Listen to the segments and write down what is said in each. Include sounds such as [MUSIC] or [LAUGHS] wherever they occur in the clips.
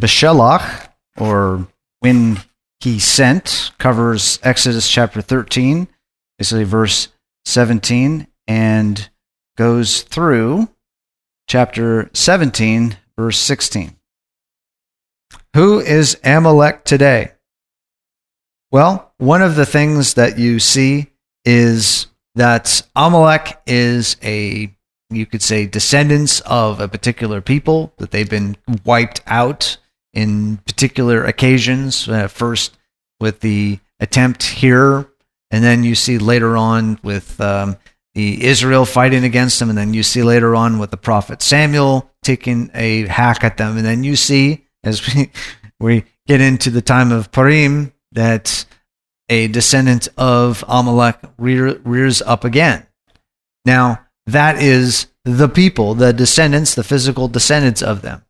Beshalach, or when he sent, covers Exodus chapter 13, basically verse 17, and goes through chapter 17, verse 16. Who is Amalek today? Well, one of the things that you see is that Amalek is a, you could say, descendants of a particular people, that they've been wiped out in particular occasions. Uh, first, with the attempt here, and then you see later on with um, the Israel fighting against them, and then you see later on with the prophet Samuel taking a hack at them, and then you see as we, [LAUGHS] we get into the time of Purim, that a descendant of Amalek rear, rears up again. Now, that is the people, the descendants, the physical descendants of them.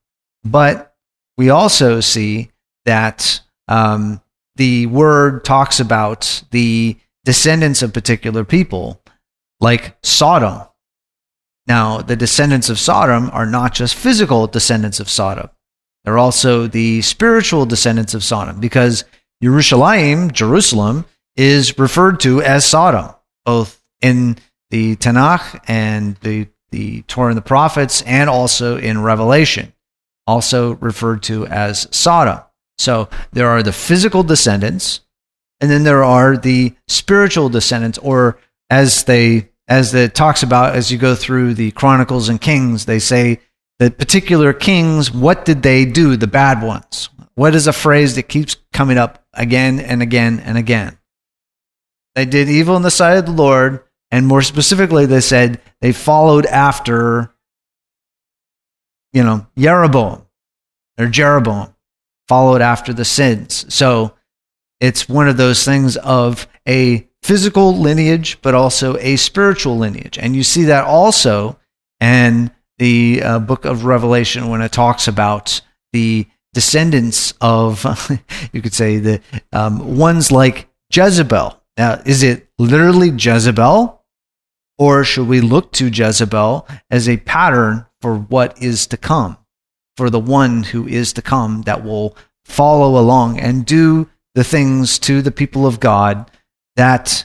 But we also see that um, the word talks about the descendants of particular people, like Sodom. Now, the descendants of Sodom are not just physical descendants of Sodom, they're also the spiritual descendants of Sodom because Jerusalem, Jerusalem, is referred to as Sodom, both in the Tanakh and the, the Torah and the prophets, and also in Revelation, also referred to as Sodom. So there are the physical descendants, and then there are the spiritual descendants, or as they as it talks about as you go through the Chronicles and Kings, they say the particular kings, what did they do, the bad ones? What is a phrase that keeps coming up again and again and again? They did evil in the sight of the Lord, and more specifically, they said they followed after, you know, Jeroboam or Jeroboam, followed after the sins. So it's one of those things of a physical lineage, but also a spiritual lineage. And you see that also in the uh, book of Revelation when it talks about the descendants of, [LAUGHS] you could say, the um, ones like Jezebel. Now, is it literally Jezebel? Or should we look to Jezebel as a pattern for what is to come, for the one who is to come that will follow along and do the things to the people of God that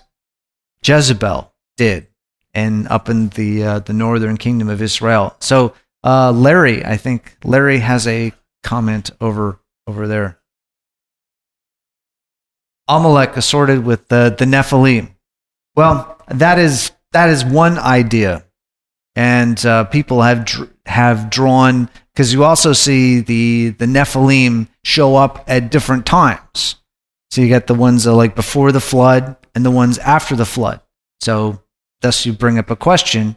Jezebel did? and up in the uh, the northern kingdom of Israel. So uh, Larry, I think Larry has a comment over over there. Amalek assorted with the the Nephilim. Well, that is that is one idea, and uh, people have dr- have drawn because you also see the the Nephilim show up at different times. So you get the ones that like before the flood and the ones after the flood. So Thus, you bring up a question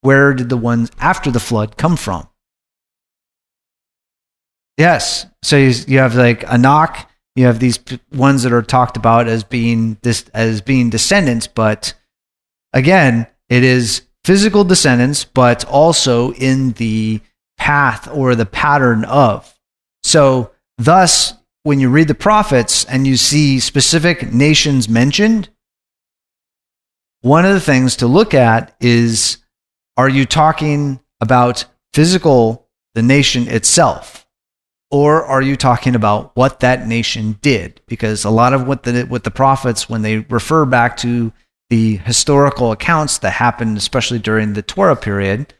where did the ones after the flood come from? Yes. So you, you have like Anak, you have these ones that are talked about as being this as being descendants, but again, it is physical descendants, but also in the path or the pattern of. So, thus, when you read the prophets and you see specific nations mentioned, one of the things to look at is are you talking about physical, the nation itself? Or are you talking about what that nation did? Because a lot of what the, what the prophets, when they refer back to the historical accounts that happened, especially during the Torah period,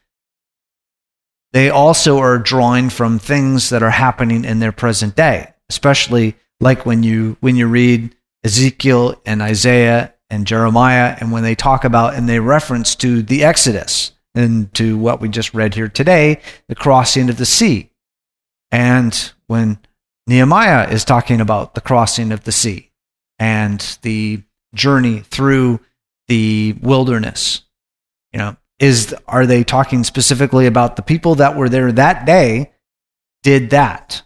they also are drawing from things that are happening in their present day, especially like when you when you read Ezekiel and Isaiah and Jeremiah, and when they talk about and they reference to the Exodus and to what we just read here today, the crossing of the sea. And when Nehemiah is talking about the crossing of the sea and the journey through the wilderness, you know, is are they talking specifically about the people that were there that day did that?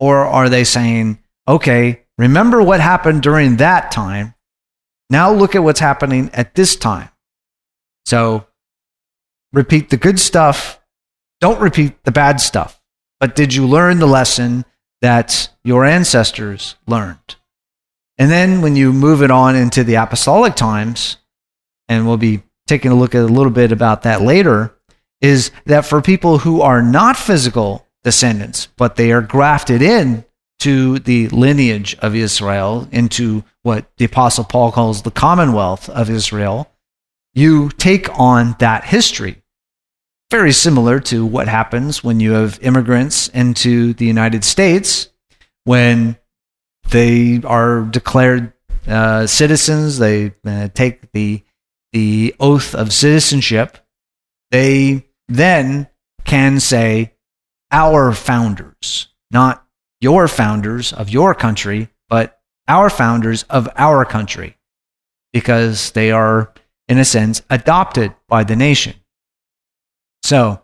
Or are they saying, okay, remember what happened during that time? Now look at what's happening at this time. So repeat the good stuff, don't repeat the bad stuff. But did you learn the lesson that your ancestors learned? And then when you move it on into the apostolic times, and we'll be taking a look at a little bit about that later, is that for people who are not physical descendants, but they are grafted in to the lineage of Israel, into what the Apostle Paul calls the commonwealth of Israel, you take on that history. Very similar to what happens when you have immigrants into the United States when they are declared uh, citizens, they uh, take the, the oath of citizenship. They then can say, our founders, not your founders of your country, but our founders of our country, because they are, in a sense, adopted by the nation. So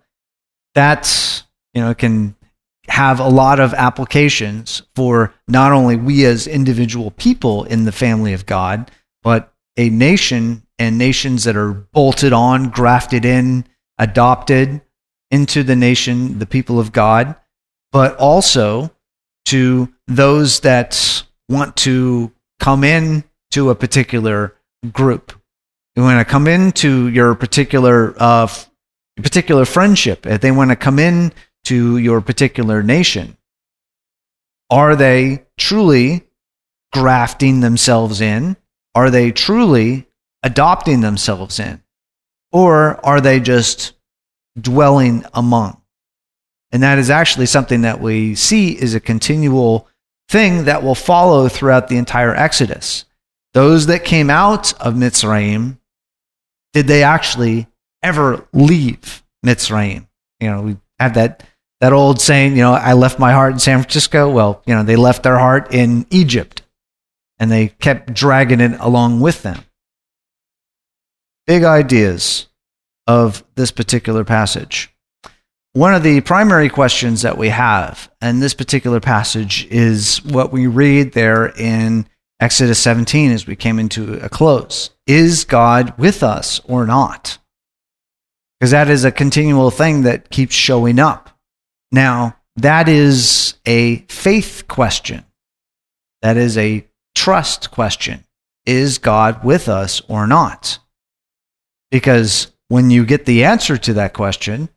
that's, you know, can have a lot of applications for not only we as individual people in the family of God, but a nation and nations that are bolted on, grafted in, adopted into the nation, the people of God, but also to those that want to come in to a particular group. You want to come into your particular uh, particular friendship. If they want to come in to your particular nation, are they truly grafting themselves in? Are they truly adopting themselves in? Or are they just dwelling among? And that is actually something that we see is a continual thing that will follow throughout the entire Exodus. Those that came out of Mitzrayim, did they actually ever leave Mitzrayim? You know, we have that, that old saying, you know, I left my heart in San Francisco. Well, you know, they left their heart in Egypt and they kept dragging it along with them. Big ideas of this particular passage. One of the primary questions that we have in this particular passage is what we read there in Exodus 17 as we came into a close. Is God with us or not? Because that is a continual thing that keeps showing up. Now, that is a faith question. That is a trust question. Is God with us or not? Because when you get the answer to that question,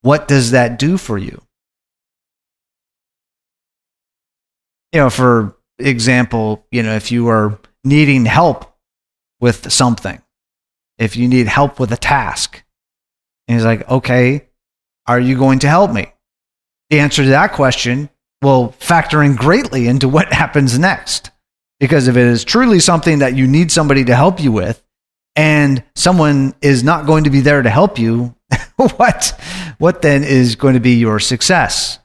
what does that do for you? You know, for example, you know, if you are needing help with something, if you need help with a task, and he's like, okay, are you going to help me? The answer to that question will factor in greatly into what [LAUGHS] happens next. Because if it is truly something that you need somebody to help you with, and someone is not going to be there to help you, [LAUGHS] what what then is going to be your success?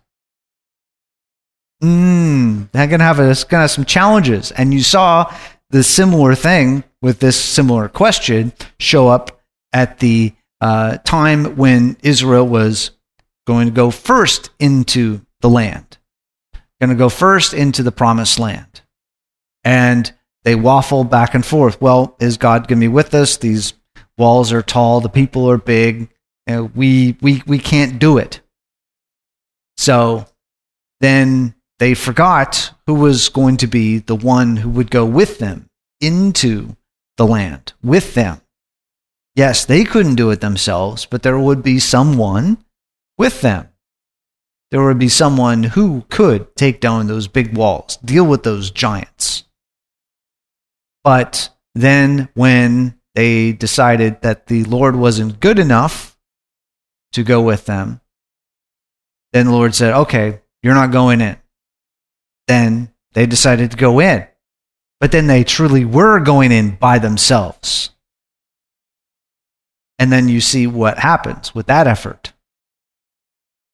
Mm, that gonna have a, gonna have some challenges. And you saw the similar thing with this similar question show up at the uh, time when Israel was going to go first into the land, going to go first into the promised land. And they waffle back and forth. Well, is God going to be with us? These walls are tall, the people are big. Know, we, we, we can't do it. So then they forgot who was going to be the one who would go with them into the land, with them. Yes, they couldn't do it themselves, but there would be someone with them. There would be someone who could take down those big walls, deal with those giants. But then when they decided that the Lord wasn't good enough to go with them, then the Lord said, okay, you're not going in. Then they decided to go in. But then they truly were going in by themselves. And then you see what happens with that effort.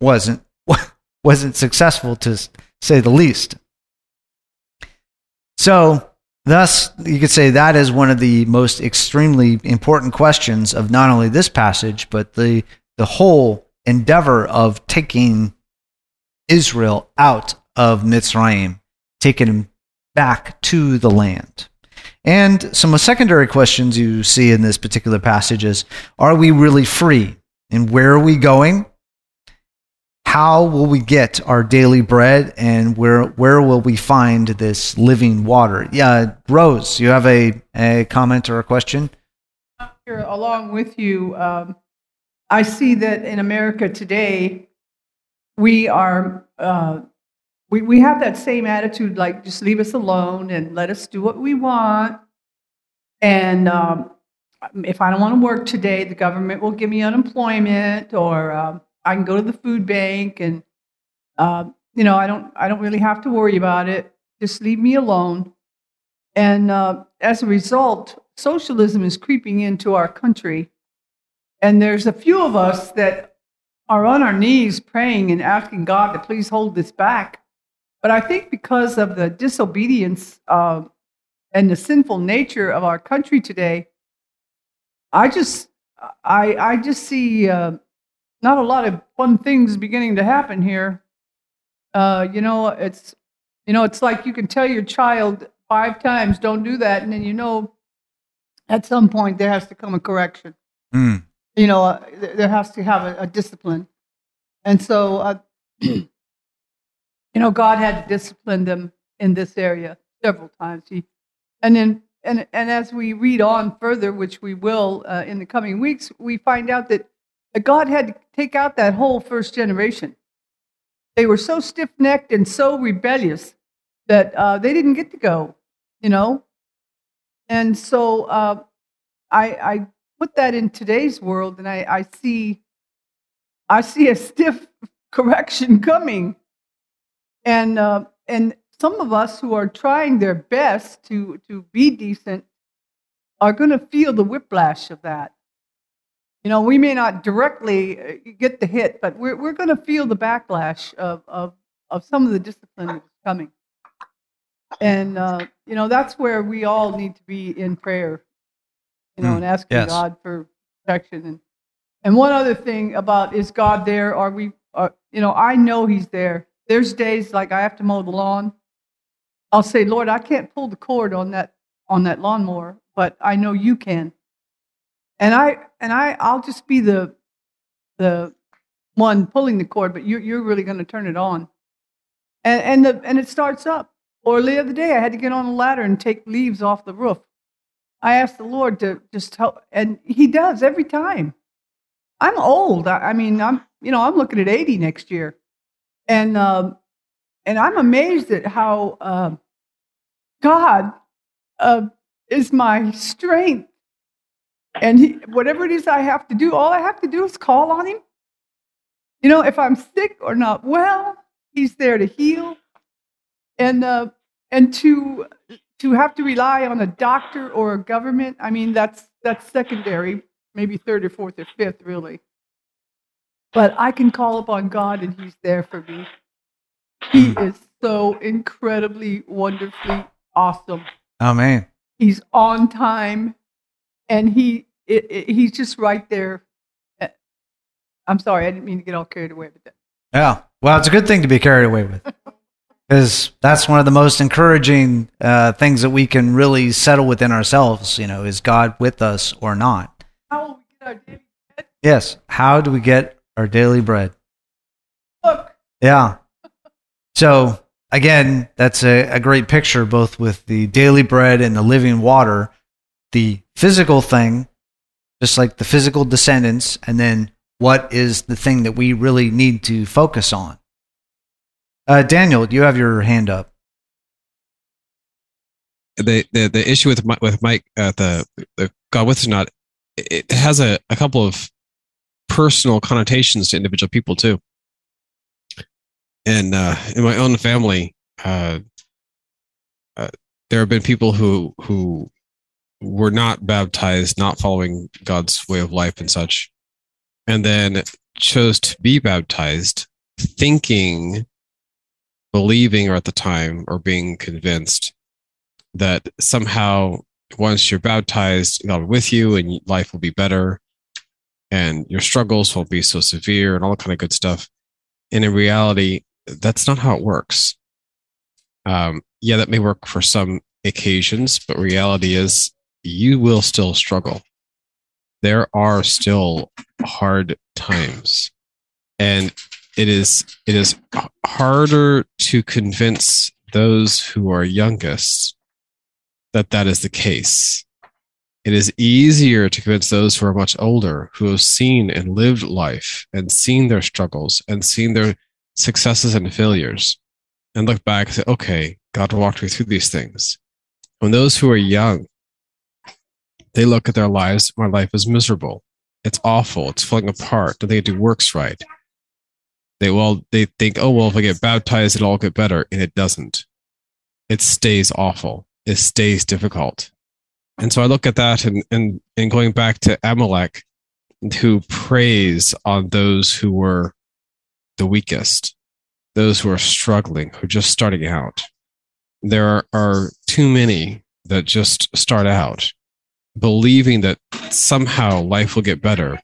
Wasn't, [LAUGHS] wasn't successful to say the least. So Thus, you could say that is one of the most extremely important questions of not only this passage, but the, the whole endeavor of taking Israel out of Mitzrayim, taking him back to the land. And some secondary questions you see in this particular passage is Are we really free? And where are we going? How will we get our daily bread? And where, where will we find this living water? Yeah, Rose, you have a, a comment or a question? Here, along with you, um, I see that in America today, we are uh, we, we have that same attitude like just leave us alone and let us do what we want. And um, if i don't want to work today the government will give me unemployment or um, i can go to the food bank and uh, you know i don't i don't really have to worry about it. Just leave me alone. And uh, as a result socialism is creeping into our country. And there's a few of us that are on our knees praying and asking god to please hold this back but I think because of the disobedience uh, and the sinful nature of our country today, I just I I just see uh, not a lot of fun things beginning to happen here. Uh, you know, it's you know, it's like you can tell your child five times, "Don't do that," and then you know, at some point there has to come a correction. Mm. You know, uh, there has to have a, a discipline, and so uh, you know, God had to discipline them in this area several times. He, and then, and, and as we read on further, which we will uh, in the coming weeks, we find out that God had to take out that whole first generation. They were so stiff necked and so rebellious that uh, they didn't get to go, you know? And so uh, I, I put that in today's world and I, I see I see a [LAUGHS] stiff correction coming and uh, and some of us who are trying their best to to be decent are going to feel the whiplash of that. You know, we may not directly uh, get the hit, but we're we're going to feel the backlash of of of some of the discipline that's coming. And uh, you know, that's where we all need to be in prayer. You know, mm, and asking yes. God for protection and and one other thing about is God there? Are we? Are, you know, I know He's there. There's days like I have to mow the lawn. I'll say, Lord, I can't pull the cord on that on that lawnmower, but I know you can. And I and I I'll just be the the one pulling the cord, but you're you're really going to turn it on. And and the and it starts up. Or the other day, I had to get on a ladder and take leaves off the roof. I asked the Lord to just help, and He does every time. I'm old. I, I mean, I'm you know I'm looking at 80 next year, and um, and I'm amazed at how uh, God uh, is my strength. And he, whatever it is I have to do, all I have to do is call on Him. You know, if I'm sick or not well, He's there to heal. And uh, and to to have to rely on a doctor or a government, I mean, that's that's secondary, maybe third or fourth or fifth, really. But I can call upon God and He's there for me. He hmm. is so incredibly, wonderfully awesome. Amen. He's on time and he it, it, he's just right there. Eh, I'm sorry, I didn't mean to get all carried away with that. Yeah. Well, it's a good thing to be carried away with. [LAUGHS] Because that's one of the most encouraging uh, things that we can really settle within ourselves. You know, is God with us or not? How will we get our daily bread? Yes. How do we get our daily bread. Look. Yeah. So again, that's a, a great picture, both with the daily bread and the living water, the physical thing, just like the physical descendants, and then what is the thing that we really need to focus on. Uh, Daniel, you have your hand up. The the, the issue with with Mike, uh, the the God with us not, it has a, a couple of personal connotations to individual people too. And uh, in my own family, uh, uh, there have been people who who were not baptized, not following God's way of life and such, and then chose to be baptized, thinking, believing, or at the time, or being convinced that somehow once you're baptized, God will with you and life will be better and your struggles won't be so severe and all that kind of good stuff. And in reality, that's not how it works. Um, yeah, that may work for some occasions, but reality is you will still struggle. There are still hard times. And it is it is harder to convince those who are youngest that that is the case. It is easier to convince those who are much older, who have seen and lived life and seen their struggles and seen their successes and failures, and look back and say, okay, God walked me through these things. When those who are young, they look at their lives, my life is miserable. It's awful. It's falling apart. They do works right? They well, they think, oh well, if I get baptized, it'll all get better, and it doesn't. It stays awful. It stays difficult. And so I look at that and and, and going back to Amalek, who preys on those who were the weakest, those who are struggling, who are just starting out. There are, are too many that just start out believing that somehow life will get better.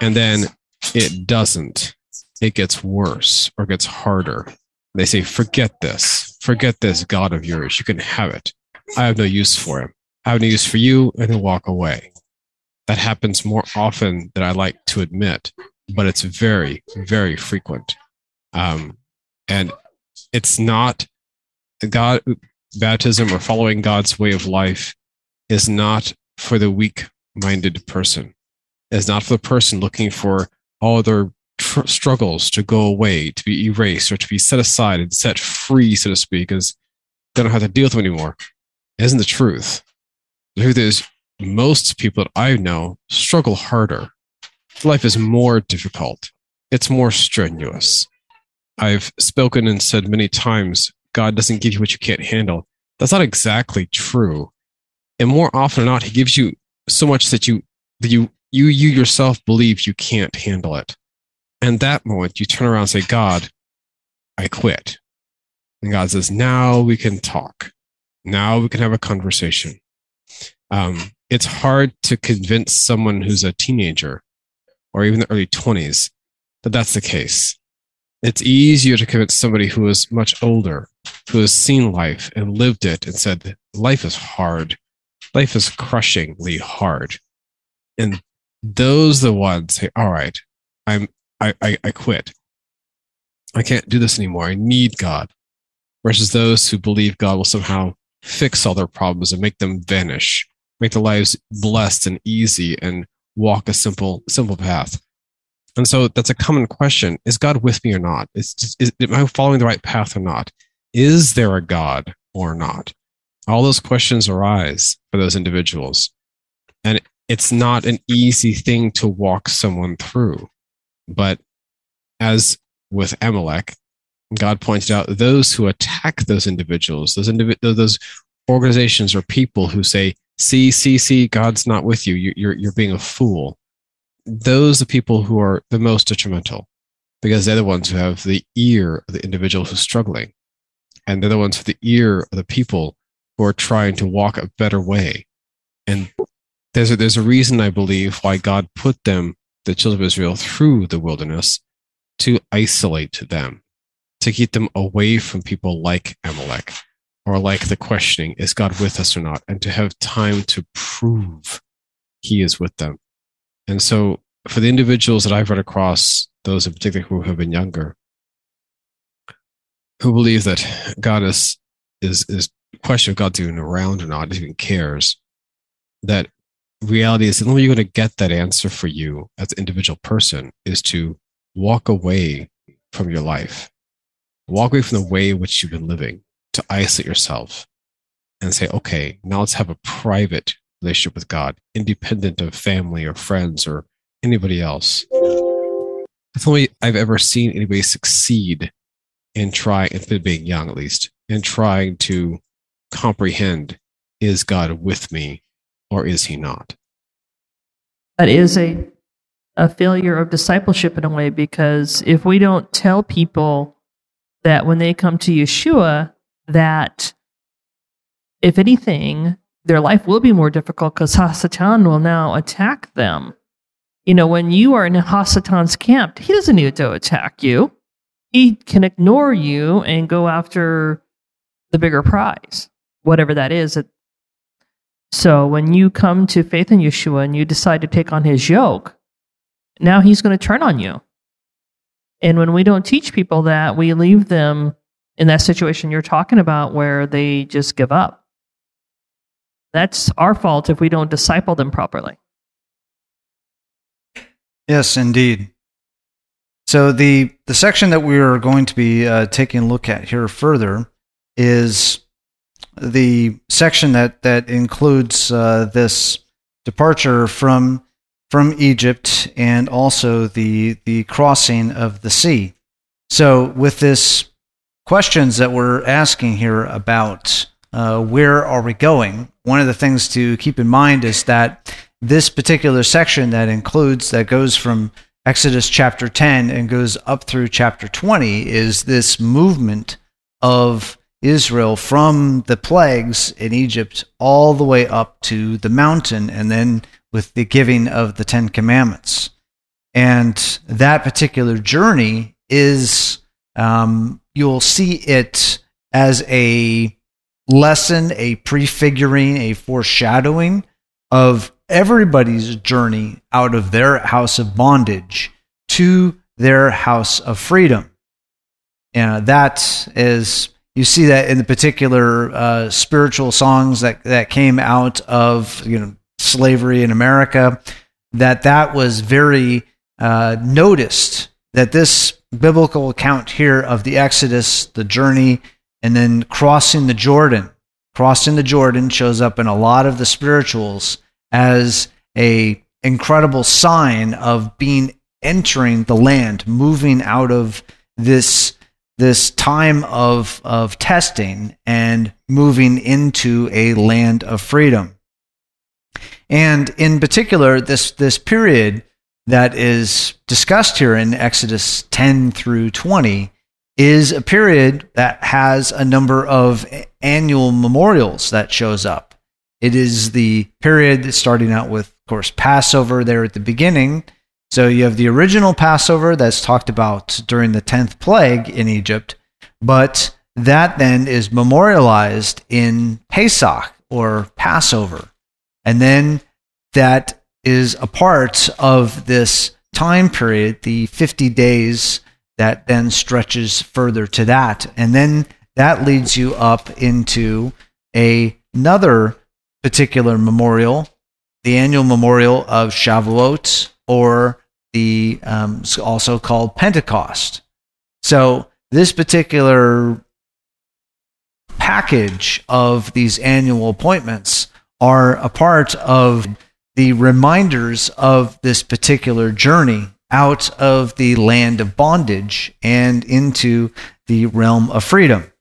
And then it doesn't. It gets worse or gets harder. They say, forget this. Forget this God of yours. You can have it. I have no use for him. I have news for you, and then walk away. That happens more often than I like to admit, but it's very, very frequent. Um, and it's not God baptism or following God's way of life is not for the weak minded person. It's not for the person looking for all their tr- struggles to go away, to be erased, or to be set aside and set free, so to speak, as they don't have to deal with them anymore. It isn't the truth. The truth is, most people that I know struggle harder. Life is more difficult. It's more strenuous. I've spoken and said many times, God doesn't give you what you can't handle. That's not exactly true and more often than not, he gives you so much that you that you you you yourself believe you can't handle it. And that moment, you turn around and say, God, I quit. And God says, now we can talk. Now we can have a conversation. Um, it's hard to convince someone who's a teenager or even the early 20s that that's the case. It's easier to convince somebody who is much older, who has seen life and lived it and said, life is hard life is crushingly hard. And those the ones say, all right, I'm I, I, I quit. I can't do this anymore. I need God. Versus those who believe God will somehow fix all their problems and make them vanish, make their lives blessed and easy and walk a simple, simple path. And so that's a common question. Is God with me or not? Is, is, am I following the right path or not? Is there a God or not? all those questions arise for those individuals. And it's not an easy thing to walk someone through. But as with Amalek, God pointed out those who attack those individuals, those those organizations or people who say, "See, see, see, God's not with you. You're you're being a fool." Those are people who are the most detrimental, because they're the ones who have the ear of the individual who's struggling, and they're the ones with the ear of the people who are trying to walk a better way. And there's a, there's a reason I believe why God put them, the children of Israel, through the wilderness to isolate them, to keep them away from people like Amalek or like the questioning, is God with us or not? And to have time to prove he is with them. And so for the individuals that I've run across, those in particular who have been younger, who believe that God is is is question of God's even around or not, even cares, that reality is the only way you're going to get that answer for you as an individual person is to walk away from your life, walk away from the way in which you've been living, to isolate yourself and say, okay, now let's have a private relationship with God, independent of family or friends or anybody else. That's the only I've ever seen anybody succeed in trying, in being young at least, in trying to comprehend is God with me or is he not? That is a a failure of discipleship in a way because if we don't tell people that when they come to Yeshua that if anything their life will be more difficult because Hasatan will now attack them You know, when you are in Hasatan's camp, he doesn't need to attack you. He can ignore you and go after the bigger prize, whatever that is. So when you come to faith in Yeshua and you decide to take on his yoke, now he's going to turn on you. And when we don't teach people that, we leave them in that situation you're talking about where they just give up. That's our fault if we don't disciple them properly. Yes, indeed. So the the section that we are going to be uh, taking a look at here further is the section that that includes uh, this departure from from Egypt and also the the crossing of the sea. So with this questions that we're asking here about uh, where are we going, one of the things to keep in mind is that this particular section that includes that goes from Exodus chapter 10 and goes up through chapter 20 is this movement of Israel from the plagues in Egypt all the way up to the mountain and then with the giving of the Ten Commandments. And that particular journey is, um, you'll see it as a lesson, a prefiguring, a foreshadowing of everybody's journey out of their house of bondage to their house of freedom. And that is, you see that in the particular uh, spiritual songs that, that came out of you know slavery in America, that that was very uh, noticed. That this biblical account here of the Exodus, the journey, and then crossing the Jordan, crossing the Jordan shows up in a lot of the spirituals as a incredible sign of being entering the land, moving out of this this time of of testing and moving into a land of freedom. And in particular, this this period that is discussed here in Exodus 10 through 20 is a period that has a number of annual memorials that shows up. It is the period starting out with, of course, Passover there at the beginning. So you have the original Passover that's talked about during the 10th plague in Egypt, but that then is memorialized in Pesach or Passover. And then that is a part of this time period, the 50 days that then stretches further to that. And then that leads you up into a, another particular memorial, the annual memorial of Shavuot, or the um, also called Pentecost. So this particular package of these annual appointments are a part of the reminders of this particular journey out of the land of bondage and into the realm of freedom.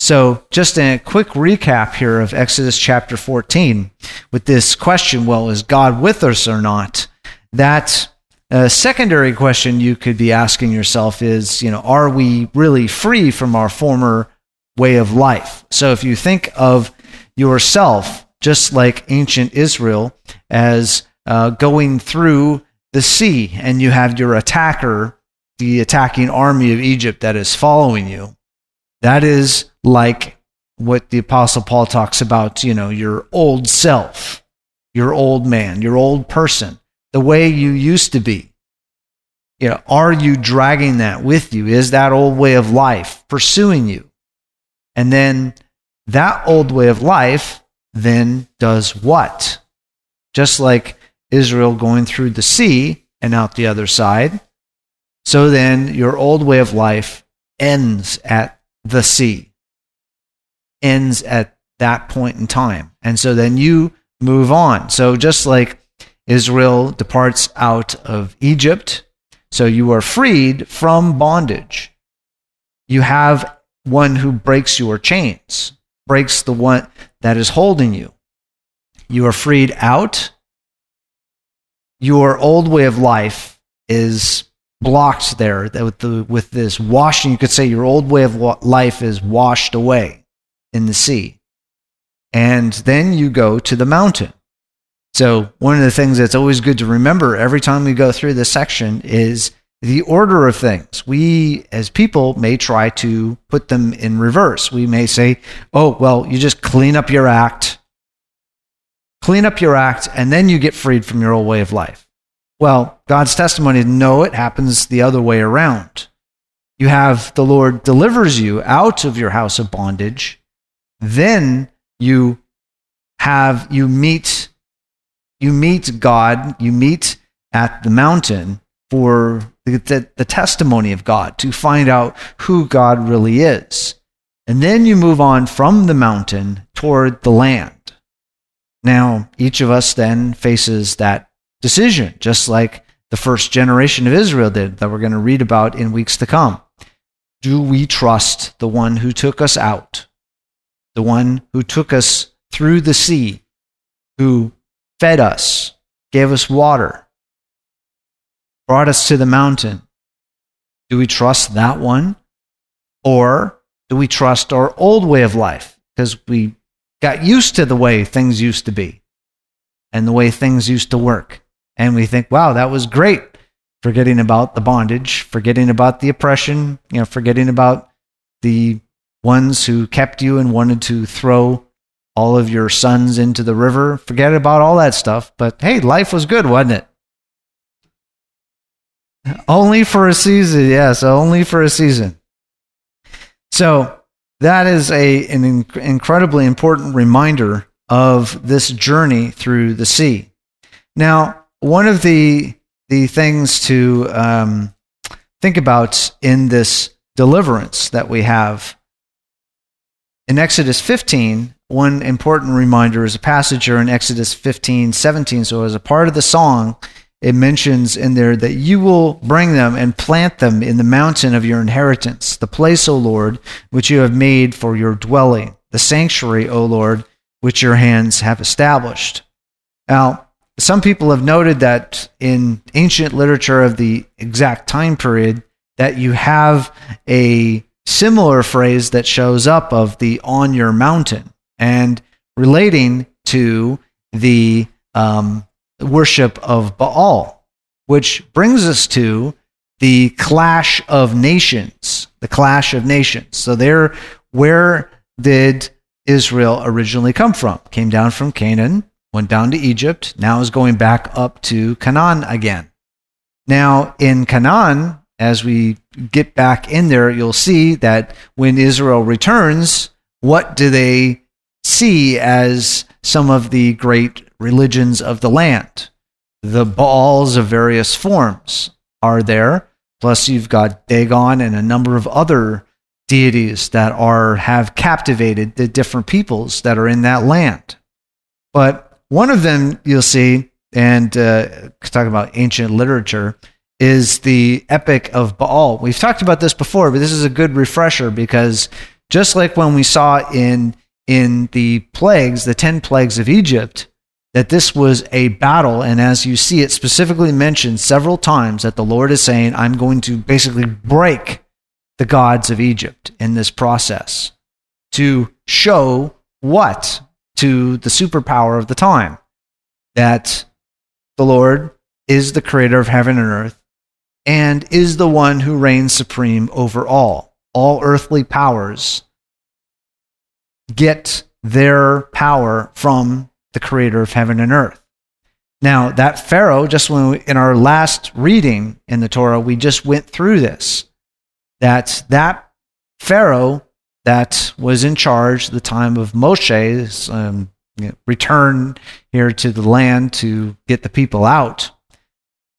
So, just a quick recap here of Exodus chapter 14 with this question well, is God with us or not? That uh, secondary question you could be asking yourself is, you know, are we really free from our former way of life? So, if you think of yourself just like ancient Israel as uh, going through the sea and you have your attacker, the attacking army of Egypt that is following you that is like what the Apostle Paul talks about, you know, your old self, your old man, your old person, the way you used to be. You know, are you dragging that with you? Is that old way of life pursuing you? And then that old way of life then does what? Just like Israel going through the sea and out the other side. So then your old way of life ends at the sea ends at that point in time. And so then you move on. So just like Israel departs out of Egypt, so you are freed from bondage. You have one who breaks your chains, breaks the one that is holding you. You are freed out. Your old way of life is blocked there with, the, with this washing. You could say your old way of life is washed away in the sea. And then you go to the mountain. So, one of the things that's always good to remember every time we go through this section is the order of things. We, as people, may try to put them in reverse. We may say, oh, well, you just clean up your act, clean up your act, and then you get freed from your old way of life. Well, God's testimony is no, it happens the other way around. You have the Lord delivers you out of your house of bondage, then you have you meet you meet God, you meet at the mountain for the, the, testimony of God to find out who God really is. And then you move on from the mountain toward the land. Now, each of us then faces that decision, just like the first generation of Israel did, that we're going to read about in weeks to come. Do we trust the one who took us out, the one who took us through the sea, who fed us, gave us water, brought us to the mountain? Do we trust that one? Or do we trust our old way of life because we got used to the way things used to be and the way things used to work? And we think, wow, that was great. Forgetting about the bondage, forgetting about the oppression, you know, forgetting about the ones who kept you and wanted to throw all of your sons into the river. Forget about all that stuff. But hey, life was good, wasn't it? Only for a season, yes, only for a season. So that is a, an incredibly important reminder of this journey through the sea. Now, one of the the things to um, think about in this deliverance that we have in Exodus 15, one important reminder is a passage here in Exodus 15, 17. So, as a part of the song, it mentions in there that you will bring them and plant them in the mountain of your inheritance, the place, O Lord, which you have made for your dwelling, the sanctuary, O Lord, which your hands have established. Now, some people have noted that in ancient literature of the exact time period, that you have a similar phrase that shows up of the on your mountain and relating to the um, worship of Baal, which brings us to the clash of nations. The clash of nations. So there, where did Israel originally come from? Came down from Canaan, went down to Egypt, now is going back up to Canaan again. Now, in Canaan, as we get back in there, you'll see that when Israel returns, what do they see as some of the great religions of the land? The Baals of various forms are there. Plus, you've got Dagon and a number of other deities that are have captivated the different peoples that are in that land. But one of them you'll see, and uh, talking about ancient literature, is the Epic of Baal. We've talked about this before, but this is a good refresher because just like when we saw in in the plagues, the ten plagues of Egypt, that this was a battle, and as you see it specifically mentioned several times, that the Lord is saying, "I'm going to basically break the gods of Egypt in this process to show what to the superpower of the time that the Lord is the creator of heaven and earth and is the one who reigns supreme over all. All earthly powers get their power from the creator of heaven and earth. Now, that Pharaoh, just when we, in our last reading in the Torah, we just went through this. That that Pharaoh that was in charge the time of Moshe's um, return here to the land to get the people out.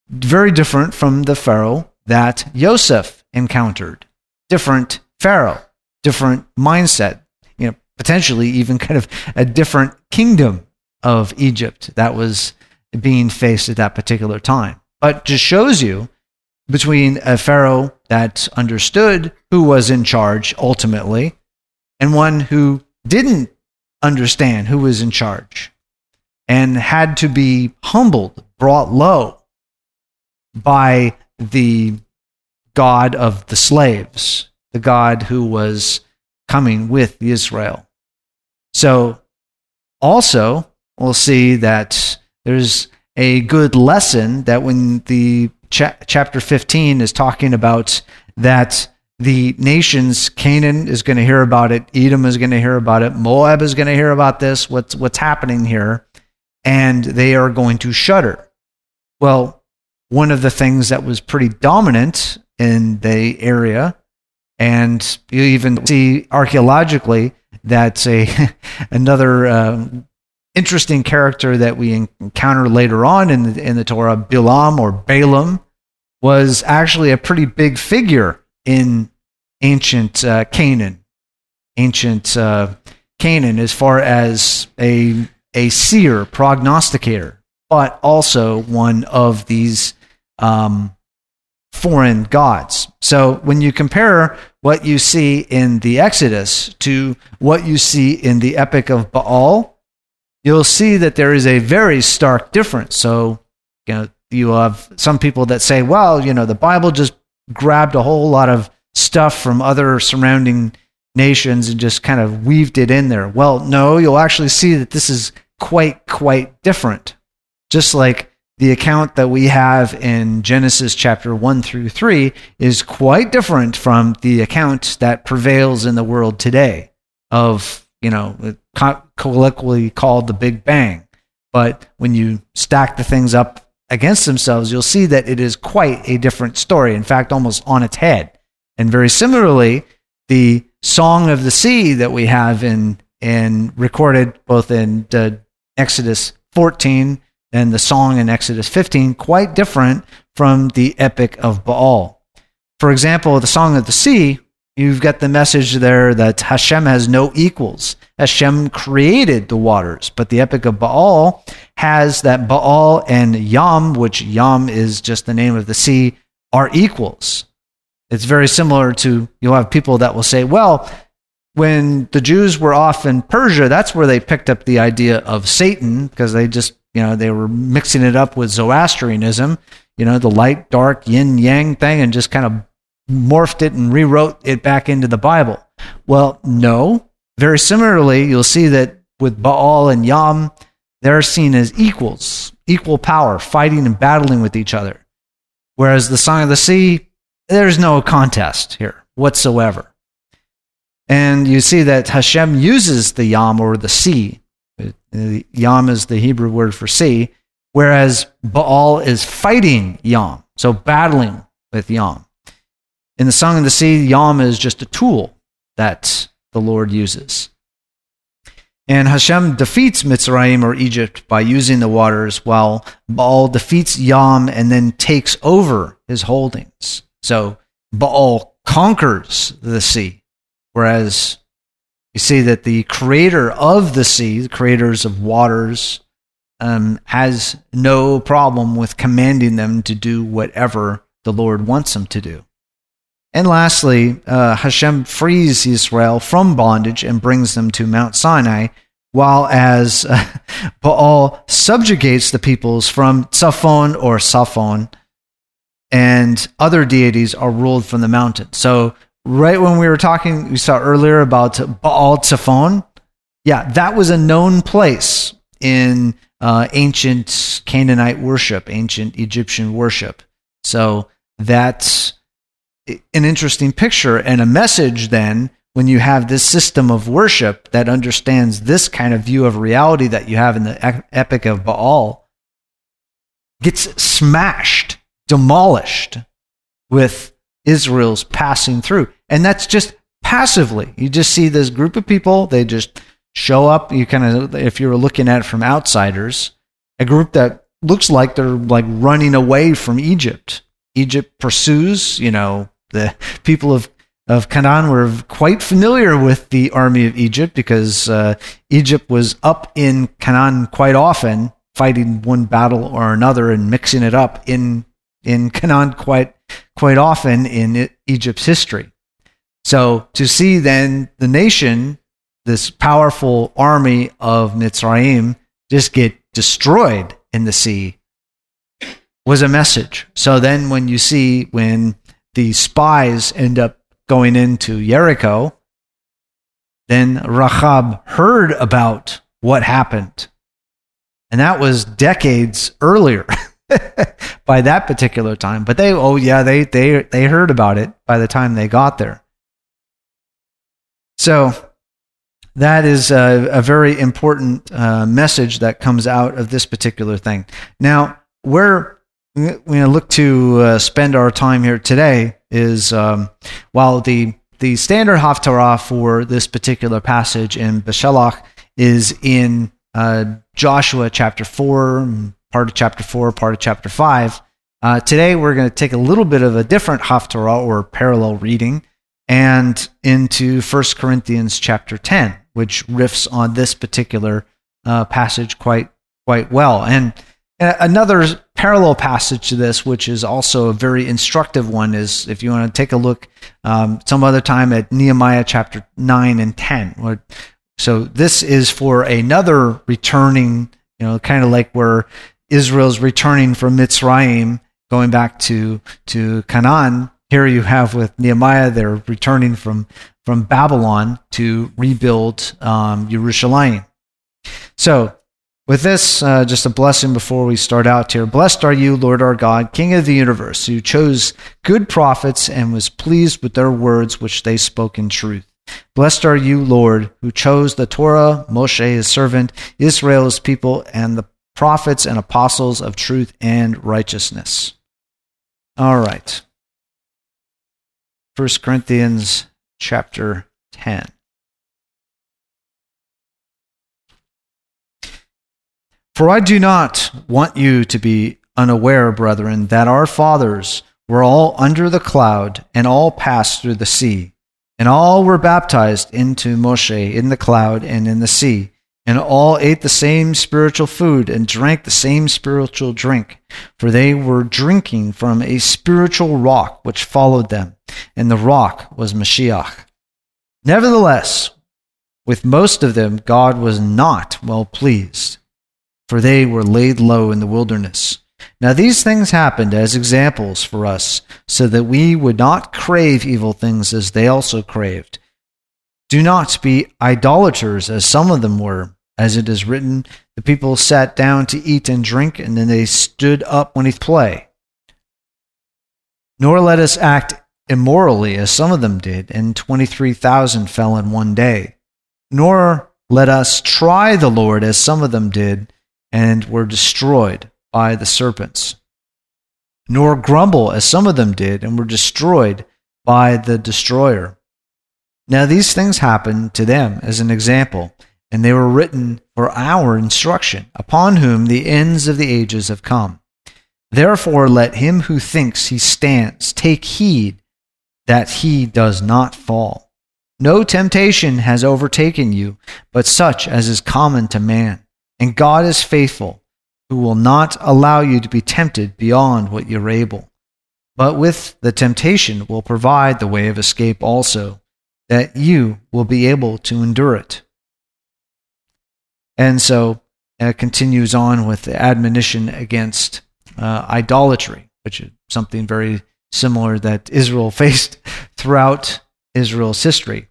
Very different from the Pharaoh that Joseph encountered. Different Pharaoh, different mindset, you know, potentially even [LAUGHS] kind of a different kingdom of Egypt that was being faced at that particular time. But just shows you between a Pharaoh that understood who was in charge ultimately and one who didn't understand who was in charge and had to be humbled, brought low by the God of the slaves, the God who was coming with Israel. So, also, we'll see that there's a good lesson that when the cha- chapter 15 is talking about that the nations, Canaan is going to hear about it, Edom is going to hear about it, Moab is going to hear about this, what's, what's happening here, and they are going to shudder. Well, one of the things that was pretty dominant in the area, and you even see archaeologically that's a [LAUGHS] another uh, interesting character that we encounter later on in the, in the Torah, Bilam or Balaam, was actually a pretty big figure in ancient uh, Canaan, ancient uh, Canaan, as far as a a seer, prognosticator, but also one of these um, foreign gods. So when you compare what you see in the Exodus to what you see in the Epic of Baal, you'll see that there is a very stark difference. So, you know, you have some people that say, well, you know, the Bible just grabbed a whole lot of stuff from other surrounding nations and just kind of weaved it in there. Well, no, you'll actually see that this is quite, quite different. Just like the account that we have in Genesis chapter 1 through 3 is quite different from the account that prevails in the world today of, you know, colloquially called the Big Bang. But when you stack the things up against themselves, you'll see that it is quite a different story. In fact, almost on its head. And very similarly, the Song of the Sea that we have in, in recorded both in Exodus 14 and the song in Exodus 15 quite different from the epic of Baal. For example, the Song of the Sea, you've got the message there that Hashem has no equals. Hashem created the waters, but the epic of Baal has that Baal and Yam, which Yam is just the name of the sea, are equals. It's very similar to you'll have people that will say, well, when the Jews were off in Persia, that's where they picked up the idea of Satan because they just you know, they were mixing it up with Zoroastrianism, you know, the light, dark, yin yang thing, and just kind of morphed it and rewrote it back into the Bible. Well, no. Very similarly, you'll see that with Baal and Yam, they're seen as equals, equal power, fighting and battling with each other. Whereas the Song of the Sea, there's no contest here whatsoever. And you see that Hashem uses the Yam or the sea Yam is the Hebrew word for sea, whereas Baal is fighting Yam, so battling with Yam. In the Song of the Sea, Yam is just a tool that the Lord uses. And Hashem defeats Mitzrayim or Egypt by using the waters, while Baal defeats Yam and then takes over his holdings. So Baal conquers the sea, whereas you see that the creator of the sea, the creators of waters, um, has no problem with commanding them to do whatever the Lord wants them to do. And lastly, uh, Hashem frees Israel from bondage and brings them to Mount Sinai, while as uh, [LAUGHS] Baal subjugates the peoples from Tzaphon or Saphon, and other deities are ruled from the mountain. So right when we were talking, we saw earlier about Baal Tzafon. Yeah, that was a known place in uh, ancient Canaanite worship, ancient Egyptian worship. So that's an interesting picture and a message then when you have this system of worship that understands this kind of view of reality that you have in the Epic of Baal gets smashed, demolished with Israel's passing through. And that's just passively. You just see this group of people, they just show up. You kind of, if you were looking at it from outsiders, a group that looks like they're like running away from Egypt. Egypt pursues, you know, the people of of Canaan were quite familiar with the army of Egypt because uh, Egypt was up in Canaan quite often, fighting one battle or another and mixing it up in in Canaan quite quite often in Egypt's history. So to see then the nation, this powerful army of Mitzrayim, just get destroyed in the sea was a message. So then when you see when the spies end up going into Jericho, then Rahab heard about what happened And that was decades earlier [LAUGHS] by that particular time. But they, oh yeah, they, they, they heard about it by the time they got there. So that is a, a very important uh, message that comes out of this particular thing. Now, where to look to uh, spend our time here today is um, while the the standard haftarah for this particular passage in Beshalach is in uh, Joshua chapter 4, part of chapter 4, part of chapter 5. Uh, today we're going to take a little bit of a different haftarah or parallel reading and into 1 Corinthians chapter 10, which riffs on this particular uh, passage quite quite well. And Another parallel passage to this, which is also a very instructive one, is if you want to take a look um, some other time at Nehemiah chapter 9 and 10. So this is for another returning, you know, kind of like where Israel's returning from Mitzrayim, going back to, to Canaan. Here you have with Nehemiah, they're returning from, from Babylon to rebuild um, Jerusalem. So with this, uh, just a blessing before we start out here. Blessed are you, Lord our God, King of the universe, who chose good prophets and was pleased with their words which they spoke in truth. Blessed are you, Lord, who chose the Torah, Moshe his servant, Israel his people, and the prophets and apostles of truth and righteousness. All right. 1 Corinthians chapter 10. For I do not want you to be unaware, brethren, that our fathers were all under the cloud and all passed through the sea, and all were baptized into Moshe in the cloud and in the sea, and all ate the same spiritual food and drank the same spiritual drink, for they were drinking from a spiritual rock which followed them, and the rock was Mashiach. Nevertheless, with most of them God was not well pleased for they were laid low in the wilderness. Now these things happened as examples for us, so that we would not crave evil things as they also craved. Do not be idolaters as some of them were. As it is written, the people sat down to eat and drink, and then they stood up when he play. Nor let us act immorally as some of them did, and 23,000 fell in one day. Nor let us try the Lord as some of them did and were destroyed by the serpents. Nor grumble as some of them did and were destroyed by the destroyer. Now these things happened to them as an example, and they were written for our instruction, upon whom the ends of the ages have come. Therefore, let him who thinks he stands take heed that he does not fall. No temptation has overtaken you, but such as is common to man. And God is faithful, who will not allow you to be tempted beyond what you're able, but with the temptation will provide the way of escape also, that you will be able to endure it. And so it uh, continues on with the admonition against uh, idolatry, which is something very similar that Israel [LAUGHS] faced throughout Israel's history.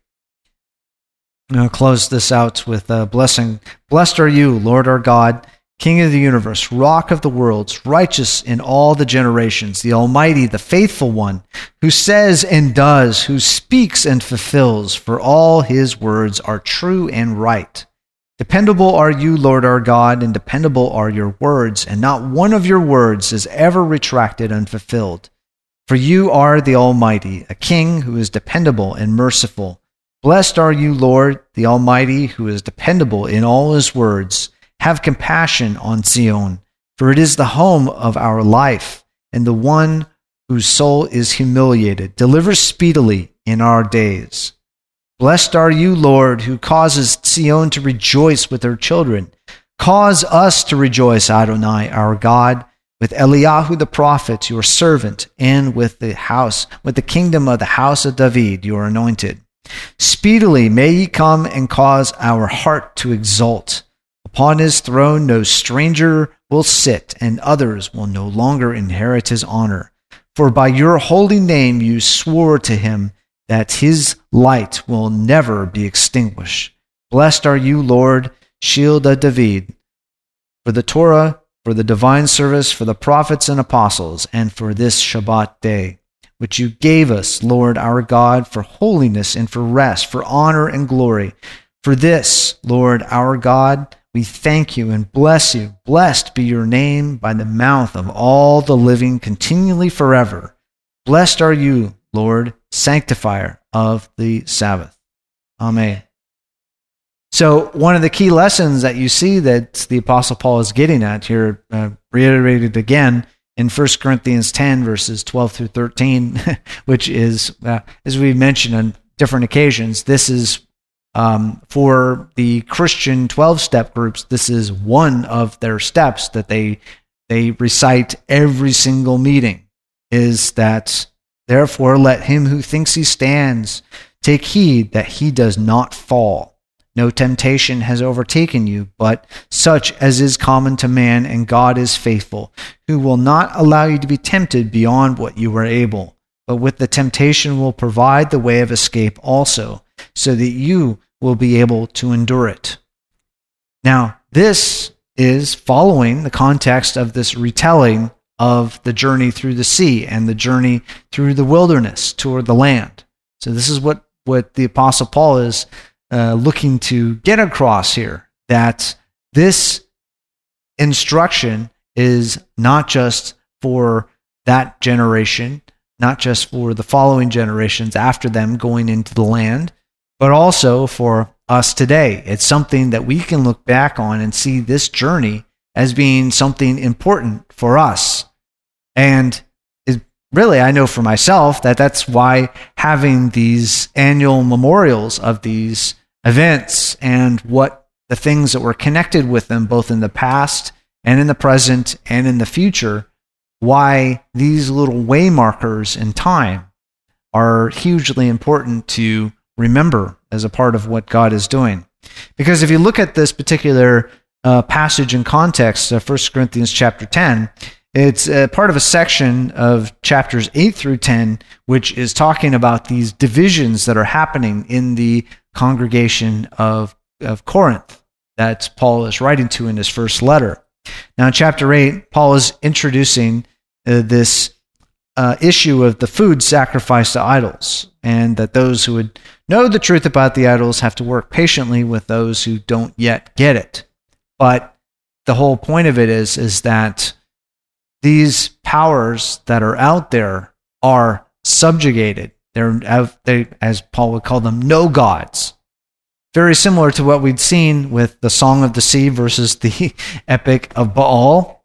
I'll close this out with a blessing. Blessed are you, Lord our God, King of the universe, rock of the worlds, righteous in all the generations, the Almighty, the faithful one, who says and does, who speaks and fulfills, for all his words are true and right. Dependable are you, Lord our God, and dependable are your words, and not one of your words is ever retracted unfulfilled. For you are the Almighty, a King who is dependable and merciful Blessed are you, Lord, the Almighty, who is dependable in all his words. Have compassion on Zion, for it is the home of our life, and the one whose soul is humiliated. Deliver speedily in our days. Blessed are you, Lord, who causes Zion to rejoice with her children. Cause us to rejoice, Adonai, our God, with Eliyahu the prophet, your servant, and with the house, with the kingdom of the house of David, your anointed. Speedily may he come and cause our heart to exult. Upon his throne no stranger will sit, and others will no longer inherit his honor. For by your holy name you swore to him that his light will never be extinguished. Blessed are you, Lord, shield of David. for the Torah, for the divine service, for the prophets and apostles, and for this Shabbat day, which you gave us, Lord our God, for holiness and for rest, for honor and glory. For this, Lord our God, we thank you and bless you. Blessed be your name by the mouth of all the living continually forever. Blessed are you, Lord, sanctifier of the Sabbath. Amen. So, one of the key lessons that you see that the Apostle Paul is getting at here, uh, reiterated again in 1 Corinthians 10, verses 12 through 13, [LAUGHS] which is, uh, as we've mentioned on different occasions, this is um, for the Christian 12 step groups, this is one of their steps that they, they recite every single meeting is that therefore let him who thinks he stands take heed that he does not fall. No temptation has overtaken you, but such as is common to man, and God is faithful, who will not allow you to be tempted beyond what you are able, but with the temptation will provide the way of escape also, so that you will be able to endure it. Now, this is following the context of this retelling of the journey through the sea and the journey through the wilderness toward the land. So, this is what, what the Apostle Paul is uh, looking to get across here that this instruction is not just for that generation, not just for the following generations after them going into the land, but also for us today. It's something that we can look back on and see this journey as being something important for us. And really, I know for myself that that's why having these annual memorials of these events and what the things that were connected with them, both in the past and in the present and in the future, why these little waymarkers in time are hugely important to remember as a part of what God is doing. Because if you look at this particular uh, passage in context of 1 Corinthians chapter 10, it's part of a section of chapters 8 through 10, which is talking about these divisions that are happening in the congregation of, of Corinth that Paul is writing to in his first letter. Now, in chapter 8, Paul is introducing uh, this uh, issue of the food sacrificed to idols, and that those who would know the truth about the idols have to work patiently with those who don't yet get it. But the whole point of it is, is that these powers that are out there are subjugated they're, they, as Paul would call them, no gods. Very similar to what we'd seen with the Song of the Sea versus the [LAUGHS] Epic of Baal.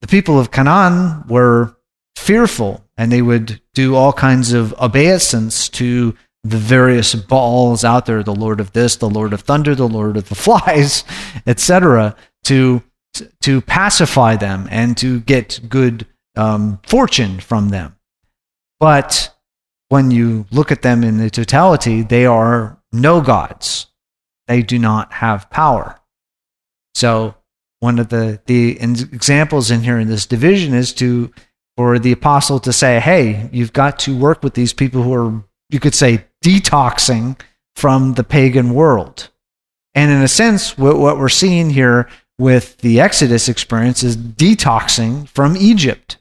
The people of Canaan were fearful and they would do all kinds of obeisance to the various Baals out there the Lord of this, the Lord of thunder, the Lord of the [LAUGHS] flies, etc., to, to pacify them and to get good um, fortune from them. But when you look at them in the totality, they are no gods. They do not have power. So one of the, the examples in here in this division is to for the apostle to say, hey, you've got to work with these people who are, you could say, detoxing from the pagan world. And in a sense, what, what we're seeing here with the Exodus experience is detoxing from Egypt.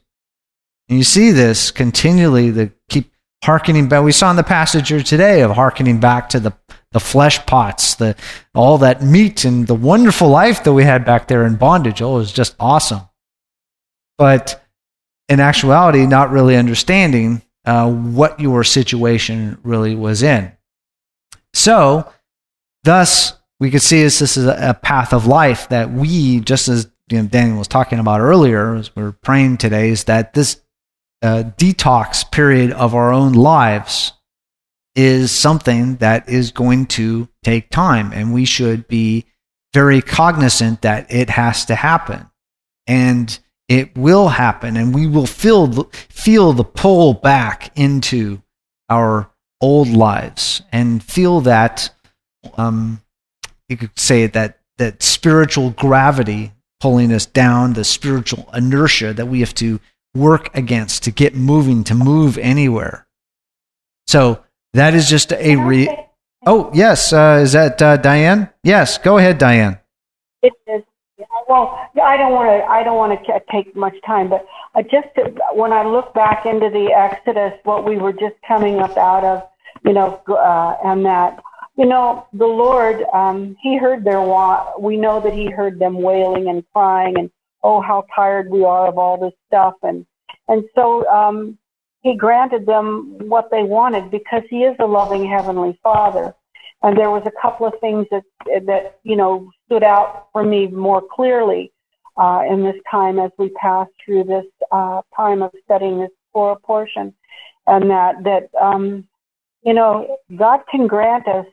And you see this continually, the keep harkening back. We saw in the passage here today of harkening back to the, the flesh pots, the, all that meat and the wonderful life that we had back there in bondage. Oh, it was just awesome. But in actuality, not really understanding uh, what your situation really was in. So, thus, we could see this, this is a path of life that we, just as you know, Daniel was talking about earlier, as we are praying today, is that this uh, detox period of our own lives is something that is going to take time, and we should be very cognizant that it has to happen. And it will happen, and we will feel the, feel the pull back into our old lives and feel that, um, you could say that, that spiritual gravity pulling us down, the spiritual inertia that we have to work against to get moving, to move anywhere. So that is just a re. Oh, yes. Uh, is that uh, Diane? Yes. Go ahead, Diane. It is. Well, I don't want to. I don't want to take much time, but I just when I look back into the Exodus, what we were just coming up out of, you know, uh, and that, you know, the Lord, um, He heard their wa- We know that He heard them wailing and crying, and oh, how tired we are of all this stuff, and and so um, He granted them what they wanted because He is a loving heavenly Father. And there was a couple of things that that you know stood out for me more clearly uh, in this time as we pass through this uh, time of studying this Torah portion, and that that um, you know God can grant us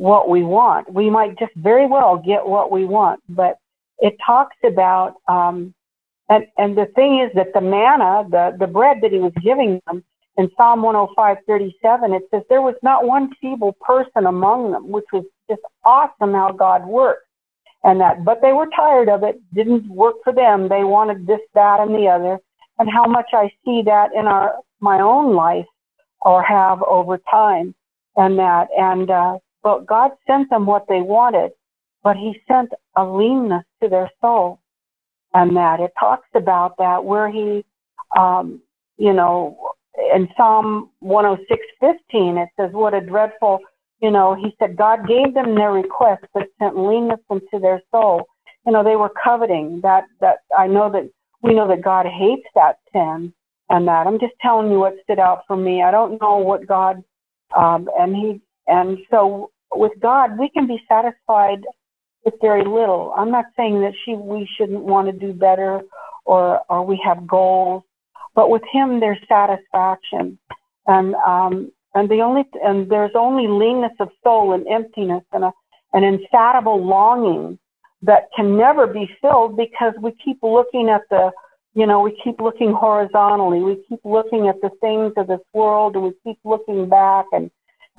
what we want. We might just very well get what we want, but it talks about um, and and the thing is that the manna, the the bread that He was giving them, in Psalm 105:37, it says, There was not one feeble person among them, which was just awesome how God worked. And that, but they were tired of it, didn't work for them. They wanted this, that, and the other. And how much I see that in our my own life or have over time, and that, and uh, but God sent them what they wanted, but He sent a leanness to their soul, and that it talks about that where He, um, you know, in Psalm 106:15 it says, "What a dreadful," you know. He said, "God gave them their request, but sent leanness into their soul." You know, they were coveting. That that I know that we know that God hates that sin, and that I'm just telling you what stood out for me. I don't know what God, um, and he, and so with God we can be satisfied with very little. I'm not saying that she we shouldn't want to do better, or or we have goals but with him, there's satisfaction, and um, and the only and there's only leanness of soul and emptiness and a an insatiable longing that can never be filled because we keep looking at the you know we keep looking horizontally we keep looking at the things of this world and we keep looking back and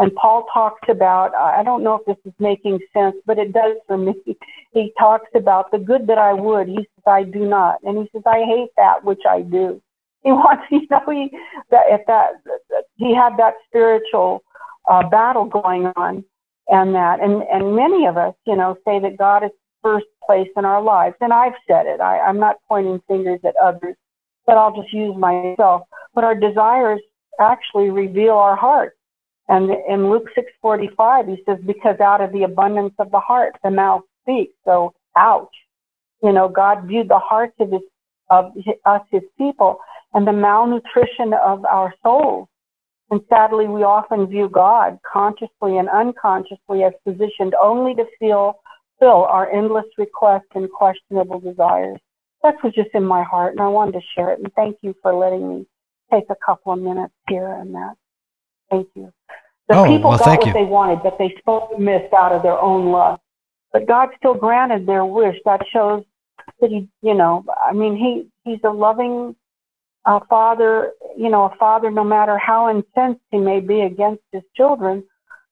and Paul talks about I don't know if this is making sense but it does for me [LAUGHS] he talks about the good that I would he says I do not and he says I hate that which I do [LAUGHS] he wants, you know, he that if that he had that spiritual uh, battle going on, and that, and and many of us, you know, say that God is first place in our lives, and I've said it. I, I'm not pointing fingers at others, but I'll just use myself. But our desires actually reveal our heart. And in Luke 6:45, he says, "Because out of the abundance of the heart, the mouth speaks." So, ouch. You know, God viewed the hearts of his of us, his people, and the malnutrition of our souls. And sadly, we often view God consciously and unconsciously as positioned only to feel, fill our endless requests and questionable desires. That was just in my heart, and I wanted to share it. And thank you for letting me take a couple of minutes here and that. Thank you. The oh, people well, got what you. they wanted, but they spoke missed out of their own lust. But God still granted their wish. That shows that He, you know, I mean, He He's a loving a father, you know, a father, no matter how incensed he may be against his children,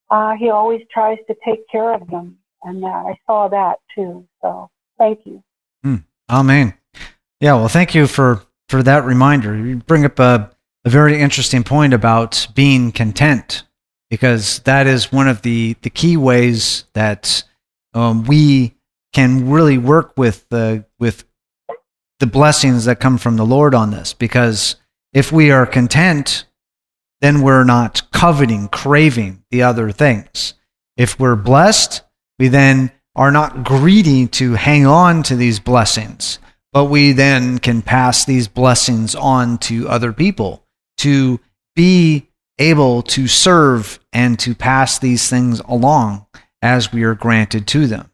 uh, he always tries to take care of them. And that I saw that too. So thank you. Mm, amen. Yeah. Well, thank you for, for that reminder. You bring up a, a very interesting point about being content because that is one of the, the key ways that um, we can really work with the, with the blessings that come from the Lord on this because if we are content, then we're not coveting, craving the other things. If we're blessed, we then are not greedy to hang on to these blessings, but we then can pass these blessings on to other people to be able to serve and to pass these things along as we are granted to them.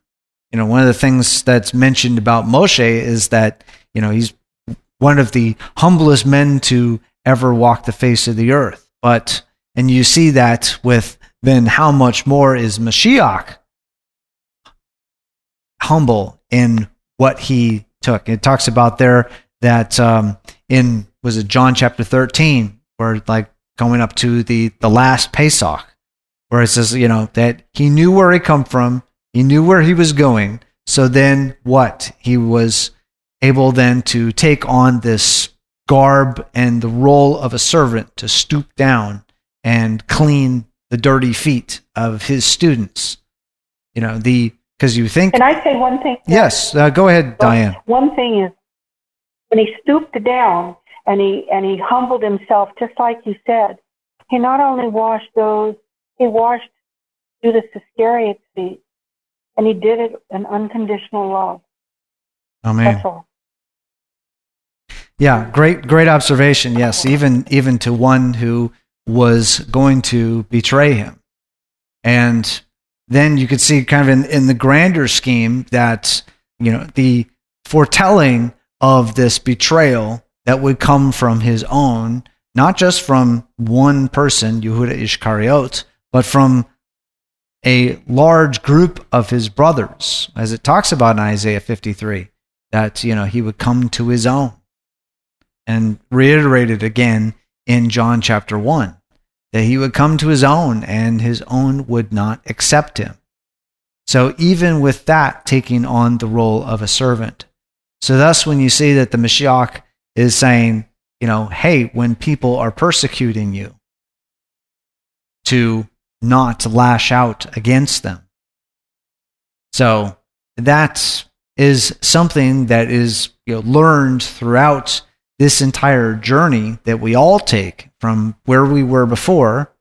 You know, one of the things that's mentioned about Moshe is that you know, he's one of the humblest men to ever walk the face of the earth. But, and you see that with then how much more is Mashiach humble in what he took. It talks about there that um, in, was it John chapter 13, where like going up to the, the last Pesach, where it says, you know, that he knew where he come from, he knew where he was going. So then what? He was able then to take on this garb and the role of a servant to stoop down and clean the dirty feet of his students. You know, the because you think. Can I say one thing? Yes, uh, go ahead, Diane. One thing is when he stooped down and he and he humbled himself, just like you said. He not only washed those, he washed Judas Iscariot's feet, and he did it in unconditional love. Amen. That's all. Yeah, great, great observation. Yes, even even to one who was going to betray him, and then you could see kind of in, in the grander scheme that you know the foretelling of this betrayal that would come from his own, not just from one person, Yehuda Ishkariot, but from a large group of his brothers, as it talks about in Isaiah 53, that you know he would come to his own and reiterated again in John chapter 1 that he would come to his own and his own would not accept him. So, even with that, taking on the role of a servant. So, thus, when you see that the Mashiach is saying, you know, hey, when people are persecuting you, to not lash out against them. So, that is something that is you know, learned throughout this entire journey that we all take from where we were before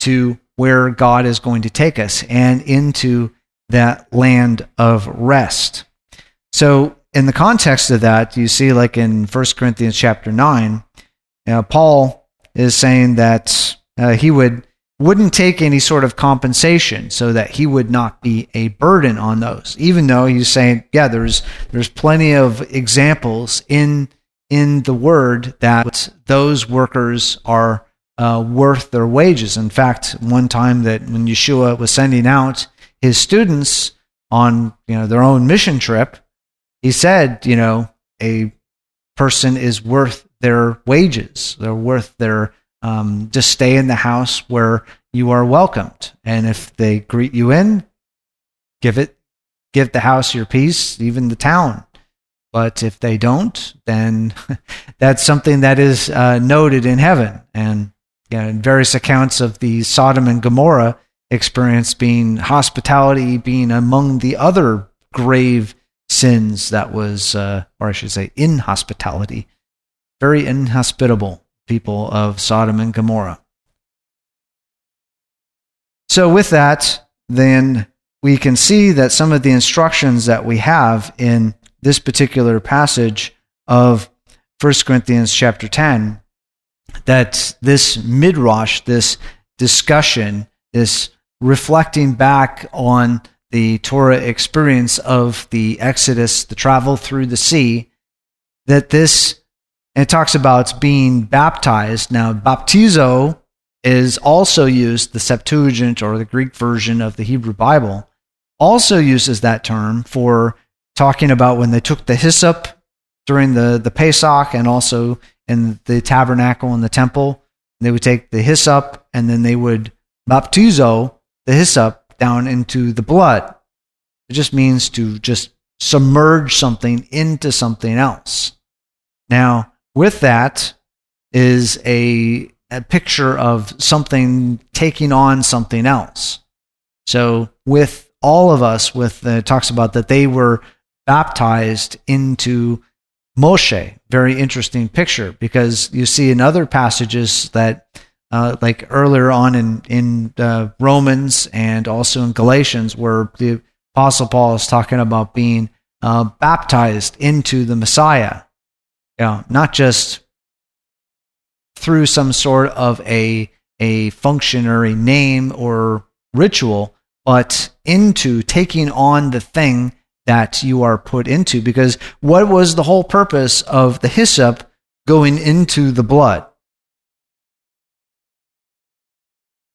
to where God is going to take us and into that land of rest. So, in the context of that, you see, like in 1 Corinthians chapter 9, uh, Paul is saying that uh, he would wouldn't take any sort of compensation so that he would not be a burden on those even though he's saying yeah there's there's plenty of examples in in the word that those workers are uh, worth their wages. In fact, one time that when Yeshua was sending out his students on you know their own mission trip, he said, you know, a person is worth their wages. They're worth their um, just stay in the house where you are welcomed, and if they greet you in, give it, give the house your peace, even the town. But if they don't, then [LAUGHS] that's something that is uh, noted in heaven. And you know, in various accounts of the Sodom and Gomorrah experience being hospitality being among the other grave sins that was, uh, or I should say, inhospitality. Very inhospitable people of Sodom and Gomorrah. So, with that, then we can see that some of the instructions that we have in this particular passage of 1 Corinthians chapter 10 that this midrash, this discussion, this reflecting back on the Torah experience of the Exodus, the travel through the sea, that this, and it talks about being baptized. Now, baptizo is also used, the Septuagint or the Greek version of the Hebrew Bible also uses that term for talking about when they took the hyssop during the, the Pesach and also in the tabernacle and the temple. They would take the hyssop and then they would baptizo the hyssop down into the blood. It just means to just submerge something into something else. Now, with that is a, a picture of something taking on something else. So, with all of us, with it talks about that they were baptized into Moshe. Very interesting picture because you see in other passages that, uh, like earlier on in in uh, Romans and also in Galatians, where the Apostle Paul is talking about being uh, baptized into the Messiah. You know, not just through some sort of a a function or a name or ritual, but into taking on the thing that you are put into. Because what was the whole purpose of the hyssop going into the blood?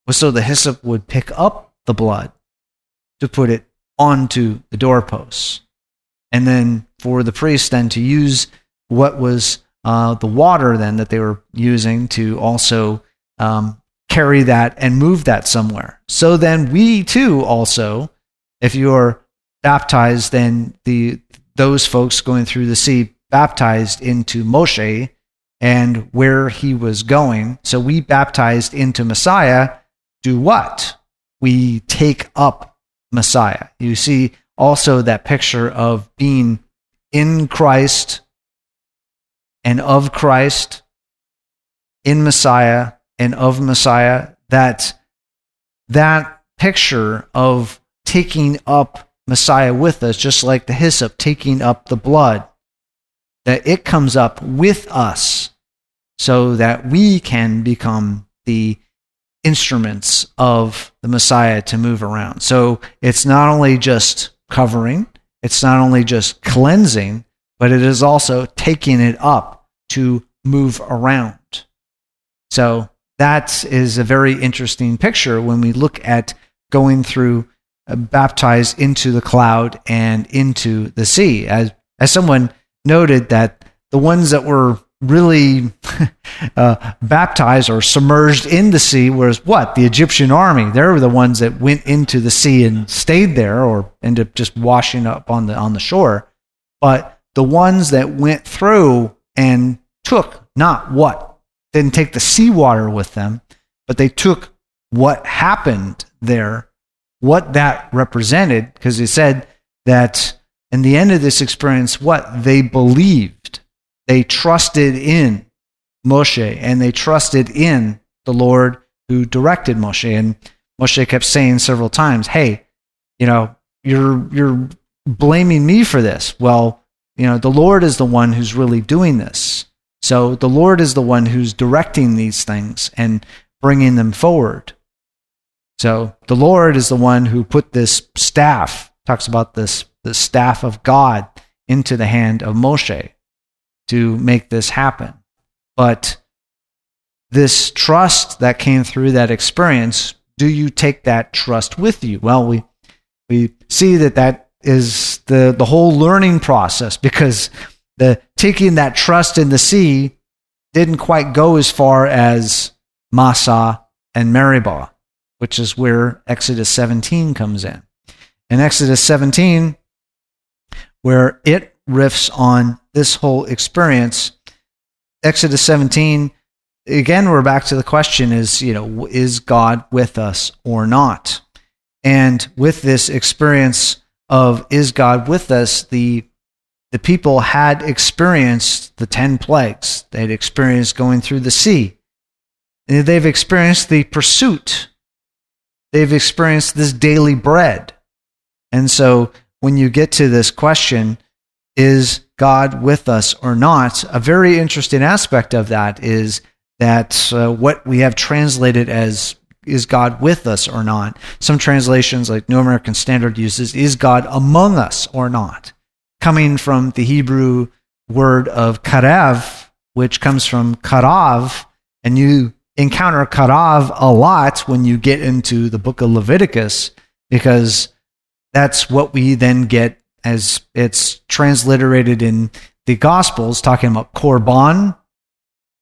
Was so the hyssop would pick up the blood to put it onto the doorposts. And then for the priest then to use what was uh, the water then that they were using to also um, carry that and move that somewhere. So then we too also, if you're baptized then the those folks going through the sea baptized into Moshe and where he was going. So we baptized into Messiah do what? We take up Messiah. You see also that picture of being in Christ and of Christ, in Messiah and of Messiah, that that picture of taking up Messiah with us, just like the hyssop taking up the blood, that it comes up with us so that we can become the instruments of the Messiah to move around. So it's not only just covering, it's not only just cleansing, but it is also taking it up to move around. So that is a very interesting picture when we look at going through uh, baptized into the cloud and into the sea. As as someone noted that the ones that were really [LAUGHS] uh, baptized or submerged in the sea whereas what the Egyptian army. They were the ones that went into the sea and stayed there, or ended up just washing up on the on the shore. But the ones that went through and took not what didn't take the seawater with them, but they took what happened there, what that represented, because he said that in the end of this experience, what they believed they trusted in Moshe and they trusted in the Lord who directed Moshe. And Moshe kept saying several times, Hey, you know, you're, you're blaming me for this. Well, you know, the Lord is the one who's really doing this. So the Lord is the one who's directing these things and bringing them forward. So the Lord is the one who put this staff, talks about this, the staff of God into the hand of Moshe to make this happen. But this trust that came through that experience, do you take that trust with you? Well, we we see that that is the the whole learning process because the taking that trust in the sea didn't quite go as far as Massa and Meribah, which is where Exodus 17 comes in. In Exodus 17, where it riffs on this whole experience. Exodus 17, again, we're back to the question is, you know, is God with us or not? And with this experience of is God with us, the the people had experienced the 10 plagues. They'd experienced going through the sea. They've experienced the pursuit. They've experienced this daily bread. And so when you get to this question, is God with us or not? A very interesting aspect of that is that uh, what we have translated as is God with us or not? Some translations, like New American Standard, uses is God among us or not? Coming from the Hebrew word of karev, which comes from karav, and you encounter karav a lot when you get into the book of Leviticus, because that's what we then get as it's transliterated in the Gospels, talking about Korban,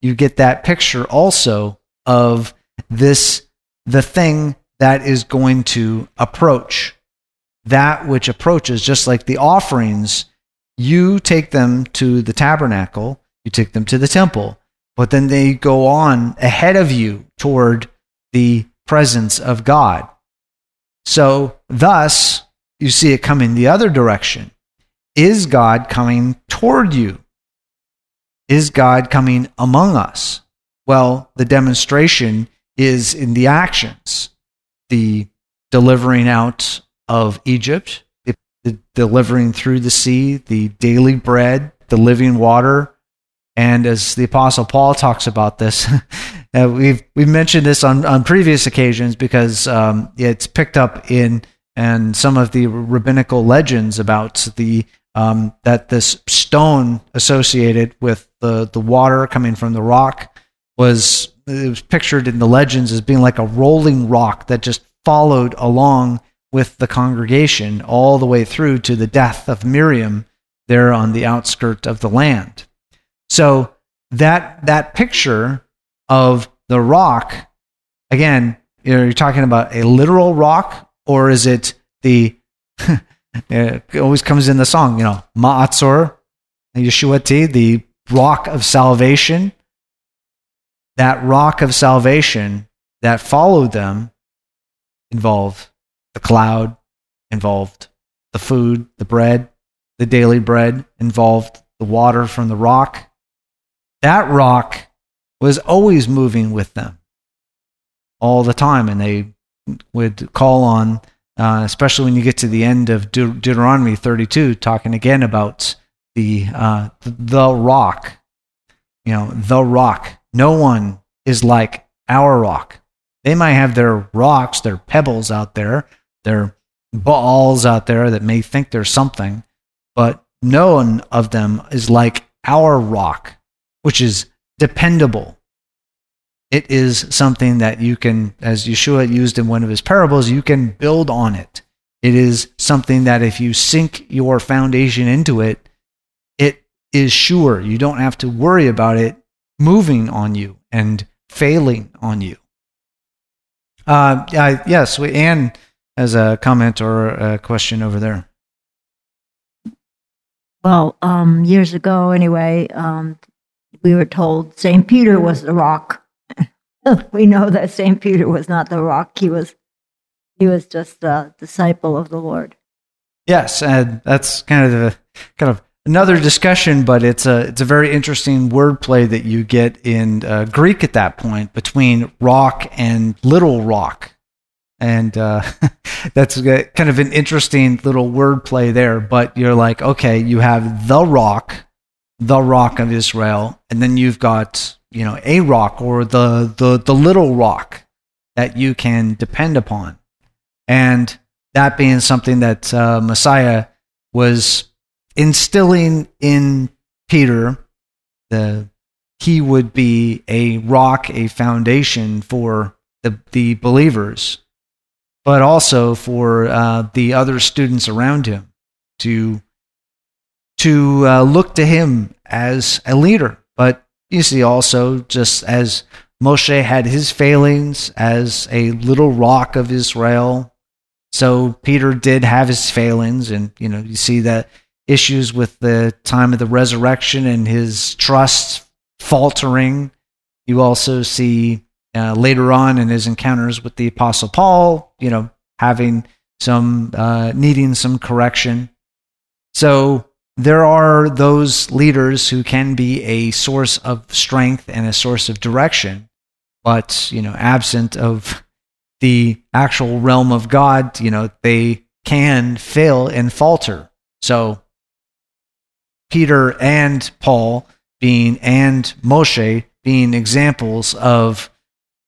you get that picture also of this, the thing that is going to approach. That which approaches, just like the offerings, you take them to the tabernacle, you take them to the temple, but then they go on ahead of you toward the presence of God. So, thus, you see it coming the other direction. Is God coming toward you? Is God coming among us? Well, the demonstration is in the actions the delivering out of Egypt, the, delivering through the sea, the daily bread, the living water. And as the Apostle Paul talks about this, [LAUGHS] uh, we've, we've mentioned this on, on previous occasions because um, it's picked up in and some of the rabbinical legends about the um, that this stone associated with the the water coming from the rock was it was pictured in the legends as being like a rolling rock that just followed along with the congregation all the way through to the death of Miriam there on the outskirt of the land. So that that picture of the rock again, you know, you're talking about a literal rock or is it the [LAUGHS] it always comes in the song, you know, Ma'oz Tzur, Yeshuati, the rock of salvation. That rock of salvation that followed them involved the cloud, involved the food, the bread, the daily bread, involved the water from the rock. That rock was always moving with them all the time, and they would call on, uh, especially when you get to the end of De- Deuteronomy 32, talking again about the uh, the rock. You know, the rock. No one is like our rock. They might have their rocks, their pebbles out there, their balls out there that may think there's something, but no one of them is like our rock, which is dependable. It is something that you can, as Yeshua used in one of his parables, you can build on it. It is something that if you sink your foundation into it, it is sure. You don't have to worry about it moving on you and failing on you. Uh, yes, we, Anne has a comment or a question over there. Well, um, years ago, anyway, um, we were told St. Peter was the rock. [LAUGHS] we know that St. Peter was not the rock. He was, he was just a disciple of the Lord. Yes, and that's kind of the kind of another discussion, but it's a it's a very interesting wordplay that you get in uh, Greek at that point between rock and little rock, and uh, [LAUGHS] that's kind of an interesting little wordplay there. But you're like, okay, you have the rock, the rock of Israel, and then you've got you know a rock or the the the little rock that you can depend upon, and that being something that uh, Messiah was instilling in Peter the he would be a rock, a foundation for the, the believers, but also for uh, the other students around him to to uh, look to him as a leader. You see, also just as Moshe had his failings as a little rock of Israel, so Peter did have his failings, and you know you see that issues with the time of the resurrection and his trust faltering. You also see uh, later on in his encounters with the Apostle Paul, you know, having some, uh, needing some correction. So there are those leaders who can be a source of strength and a source of direction, but, you know, absent of the actual realm of God, you know, they can fail and falter. So Peter and Paul being and Moshe being examples of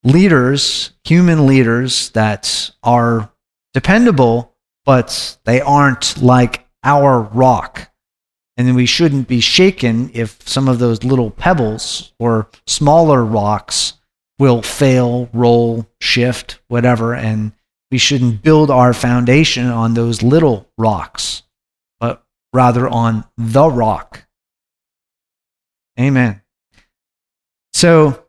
leaders, human leaders that are dependable, but they aren't like our rock. And we shouldn't be shaken if some of those little pebbles or smaller rocks will fail, roll, shift, whatever. And we shouldn't build our foundation on those little rocks but rather on the rock. Amen. So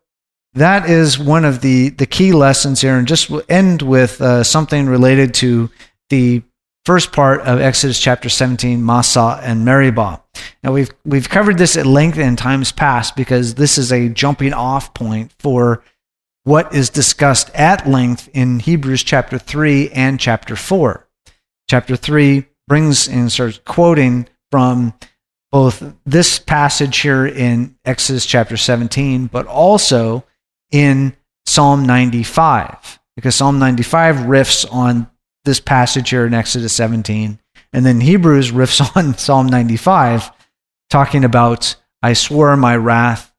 that is one of the, the key lessons here. And just end with uh, something related to the first part of Exodus chapter 17, Massah and Meribah. Now, we've, we've covered this at length in times past because this is a jumping off point for what is discussed at length in Hebrews chapter 3 and chapter 4. Chapter 3 brings and starts quoting from both this passage here in Exodus chapter 17, but also in Psalm 95, because Psalm 95 riffs on this passage here in Exodus 17, and then Hebrews riffs [LAUGHS] on Psalm 95, talking about, I swore my wrath,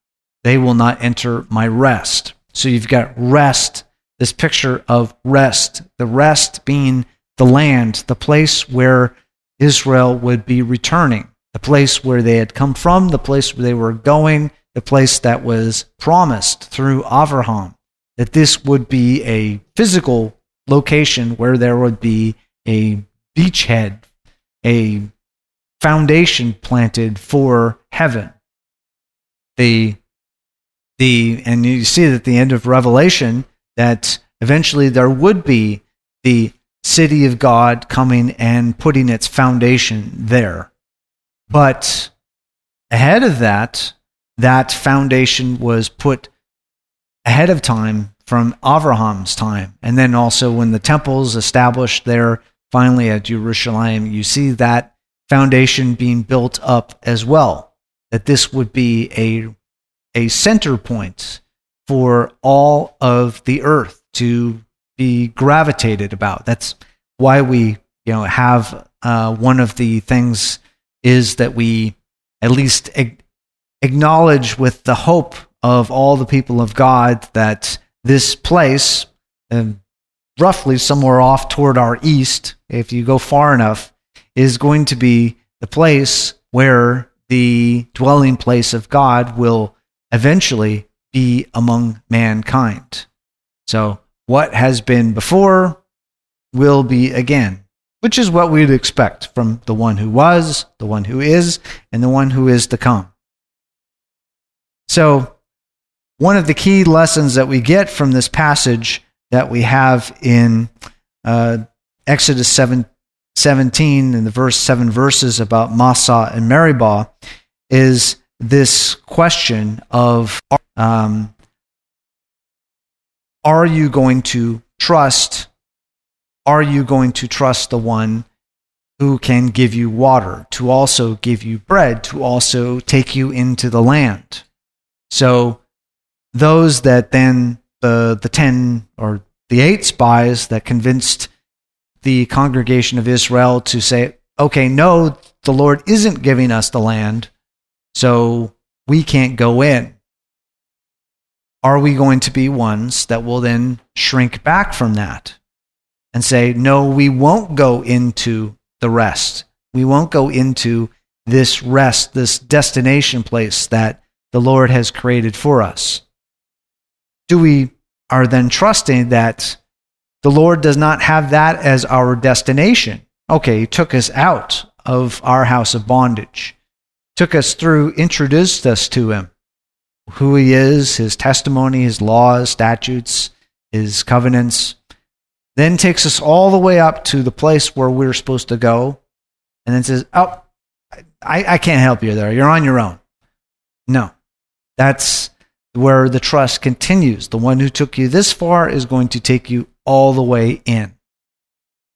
they will not enter my rest. So you've got rest, this picture of rest, the rest being the land, the place where Israel would be returning, the place where they had come from, the place where they were going, the place that was promised through Avraham, that this would be a physical location where there would be a beachhead, a foundation planted for heaven. The the and you see at the end of Revelation that eventually there would be the city of God coming and putting its foundation there. But ahead of that, that foundation was put ahead of time from Abraham's time. And then also when the temples established there finally at Jerusalem, you see that foundation being built up as well. That this would be a, a center point for all of the earth to be gravitated about. That's why we you know have uh, one of the things is that we at least ag- acknowledge with the hope of all the people of God that this place, um, roughly somewhere off toward our east, if you go far enough, is going to be the place where the dwelling place of God will eventually be among mankind. So, what has been before will be again, which is what we'd expect from the one who was, the one who is, and the one who is to come. So, one of the key lessons that we get from this passage that we have in uh, Exodus 7, 17 in the verse seven verses about Massah and Meribah is this question of um, are you going to trust are you going to trust the one who can give you water to also give you bread to also take you into the land? So those that then the the 10 or the 8 spies that convinced the congregation of Israel to say, okay, no, the Lord isn't giving us the land, so we can't go in. Are we going to be ones that will then shrink back from that and say, no, we won't go into the rest? We won't go into this rest, this destination place that the Lord has created for us? Do we are then trusting that the Lord does not have that as our destination. Okay, He took us out of our house of bondage, took us through, introduced us to Him, who He is, His testimony, His laws, statutes, His covenants, then takes us all the way up to the place where we're supposed to go, and then says, Oh, I, I can't help you there. You're on your own. No, that's where the trust continues. The one who took you this far is going to take you all the way in.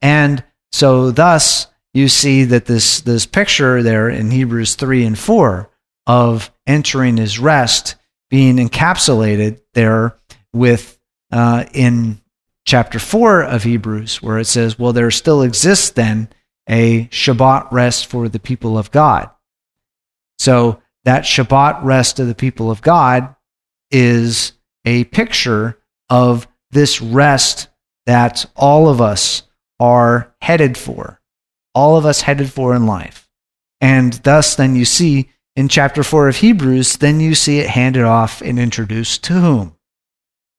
And so thus you see that this this picture there in Hebrews 3 and 4 of entering his rest being encapsulated there with uh, in chapter 4 of Hebrews where it says well there still exists then a Shabbat rest for the people of God. So that Shabbat rest of the people of God is a picture of this rest that all of us are headed for, all of us headed for in life. And thus, then you see in chapter 4 of Hebrews, then you see it handed off and introduced to whom?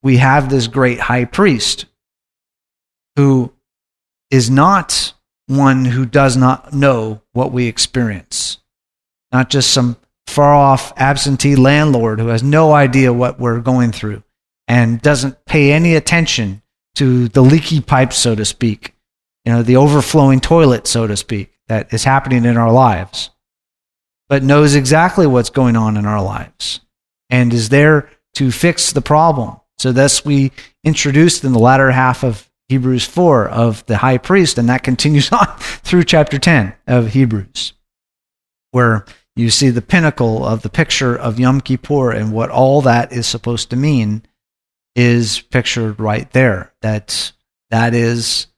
We have this great high priest who is not one who does not know what we experience, not just some far off absentee landlord who has no idea what we're going through and doesn't pay any attention to the leaky pipe, so to speak, you know, the overflowing toilet, so to speak, that is happening in our lives, but knows exactly what's going on in our lives and is there to fix the problem. So, thus, we introduced in the latter half of Hebrews 4 of the high priest, and that continues [LAUGHS] on through chapter 10 of Hebrews, where you see the pinnacle of the picture of Yom Kippur and what all that is supposed to mean is pictured right there. That that is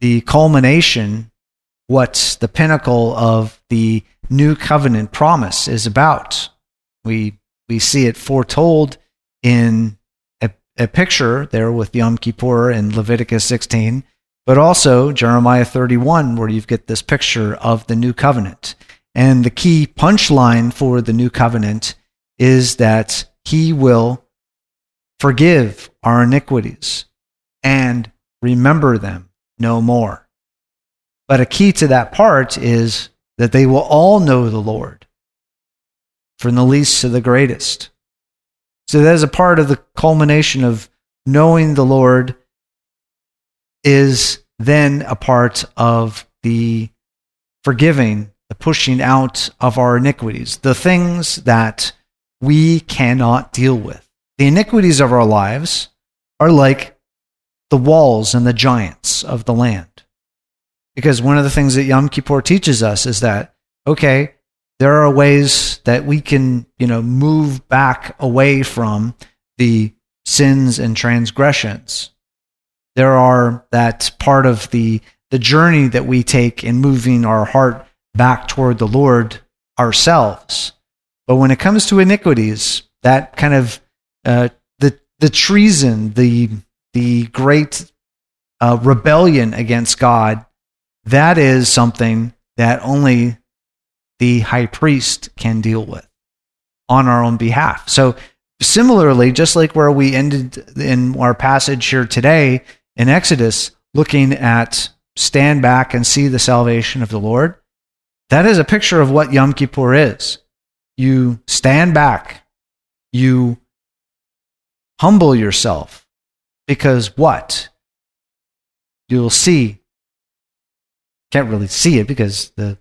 the culmination, what the pinnacle of the new covenant promise is about. We we see it foretold in a, a picture there with Yom Kippur in Leviticus 16, but also Jeremiah 31, where you get this picture of the new covenant. And the key punchline for the new covenant is that he will forgive our iniquities and remember them no more. But a key to that part is that they will all know the Lord, from the least to the greatest. So that is a part of the culmination of knowing the Lord is then a part of the forgiving the pushing out of our iniquities, the things that we cannot deal with. The iniquities of our lives are like the walls and the giants of the land. Because one of the things that Yom Kippur teaches us is that, okay, there are ways that we can, you know, move back away from the sins and transgressions. There are that part of the the journey that we take in moving our heart back toward the Lord ourselves. But when it comes to iniquities, that kind of uh, the the treason, the the great uh, rebellion against God, that is something that only the high priest can deal with on our own behalf. So similarly, just like where we ended in our passage here today in Exodus, looking at stand back and see the salvation of the Lord, that is a picture of what Yom Kippur is. You stand back, you humble yourself, because what? You'll see. Can't really see it because the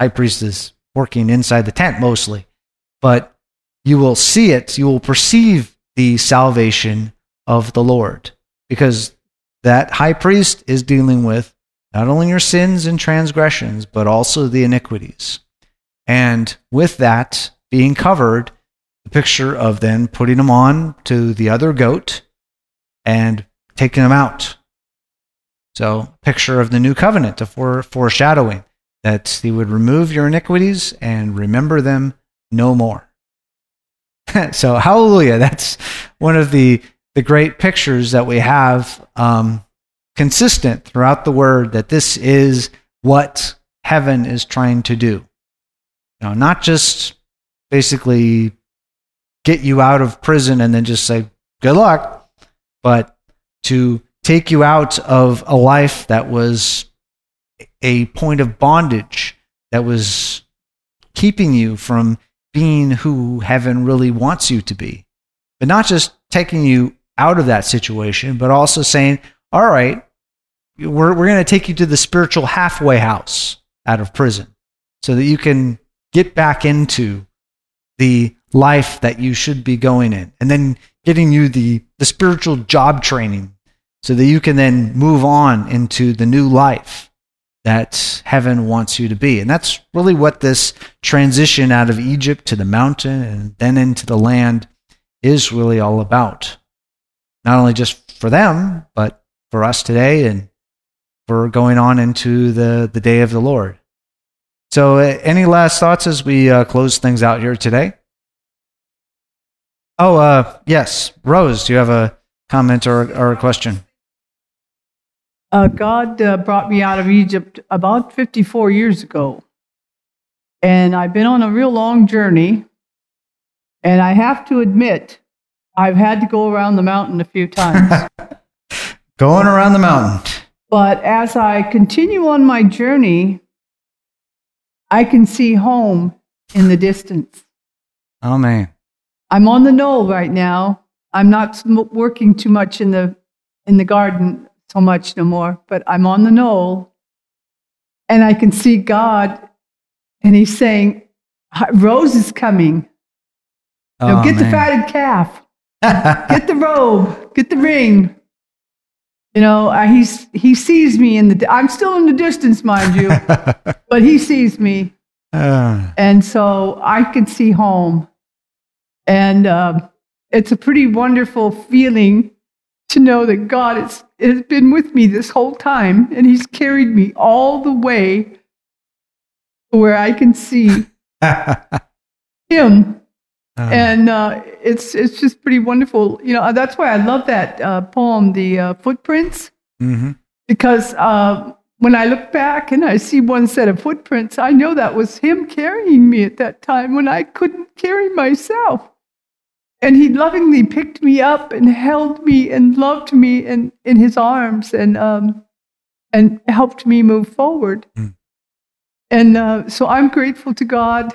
high priest is working inside the tent mostly, but you will see it, you will perceive the salvation of the Lord because that high priest is dealing with not only your sins and transgressions, but also the iniquities. And with that being covered, the picture of then putting them on to the other goat and taking them out. So, picture of the new covenant, a fore, foreshadowing that he would remove your iniquities and remember them no more. [LAUGHS] so, hallelujah. That's one of the, the great pictures that we have um, consistent throughout the word that this is what heaven is trying to do. Know, not just basically get you out of prison and then just say, good luck, but to take you out of a life that was a point of bondage, that was keeping you from being who heaven really wants you to be. But not just taking you out of that situation, but also saying, all right, we're, we're going to take you to the spiritual halfway house out of prison so that you can get back into the life that you should be going in. And then getting you the, the spiritual job training so that you can then move on into the new life that heaven wants you to be. And that's really what this transition out of Egypt to the mountain and then into the land is really all about. Not only just for them, but for us today and for going on into the, the day of the Lord. So, uh, any last thoughts as we uh, close things out here today? Oh, uh, yes. Rose, do you have a comment or, or a question? Uh, God uh, brought me out of Egypt about 54 years ago. And I've been on a real long journey. And I have to admit, I've had to go around the mountain a few times. [LAUGHS] Going around the mountain. But as I continue on my journey, I can see home in the distance. Oh, man. I'm on the knoll right now. I'm not sm- working too much in the in the garden so much no more, but I'm on the knoll and I can see God and he's saying, Rose is coming. Now Oh, get the fatted calf. [LAUGHS] Get the robe. Get the ring. You know, uh, he's, he sees me in the, I'm still in the distance, mind you, [LAUGHS] but he sees me. Uh, And so I can see home. And um, it's a pretty wonderful feeling to know that God has, has been with me this whole time and He's carried me all the way to where I can see [LAUGHS] Him. Uh, And uh, it's, it's just pretty wonderful. You know, that's why I love that uh, poem, The uh, Footprints mhm. because uh, when I look back and I see one set of footprints, I know that was him carrying me at that time when I couldn't carry myself. And he lovingly picked me up and held me and loved me in, in his arms and, um, and helped me move forward. Mm. And uh, so I'm grateful to God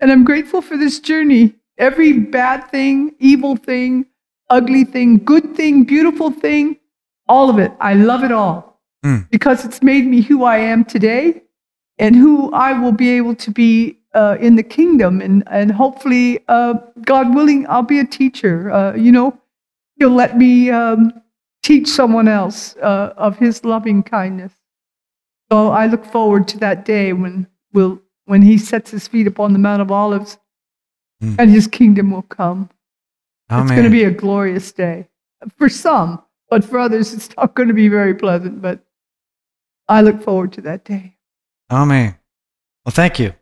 and I'm grateful for this journey. Every bad thing, evil thing, ugly thing, good thing, beautiful thing, all of it. I love it all Mm. because it's made me who I am today and who I will be able to be uh, in the kingdom. And, and hopefully, uh, God willing, I'll be a teacher. Uh, you know, He'll let me um, teach someone else uh, of His loving kindness. So I look forward to that day when will when he sets his feet upon the Mount of Olives Mm. and his kingdom will come. It's going to be a glorious day for some, but for others, it's not going to be very pleasant. But I look forward to that day. Amen. Well, thank you.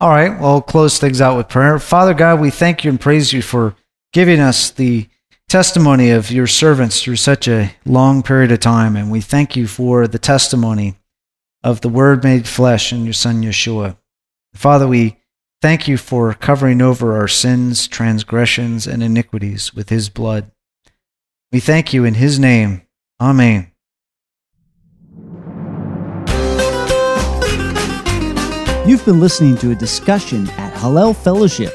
All right. Well, I'll close things out with prayer. Father God, we thank you and praise you for giving us the testimony of your servants through such a long period of time. And we thank you for the testimony of the Word made flesh in your Son, Yeshua. Father, we thank you for covering over our sins, transgressions, and iniquities with his blood. We thank you in his name. Amen. You've been listening to a discussion at Hallel Fellowship.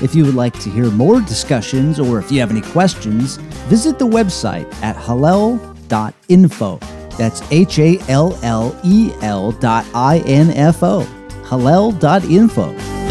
If you would like to hear more discussions or if you have any questions, visit the website at hallel.info. That's H A L L E L dot I N F O. Hallel.info.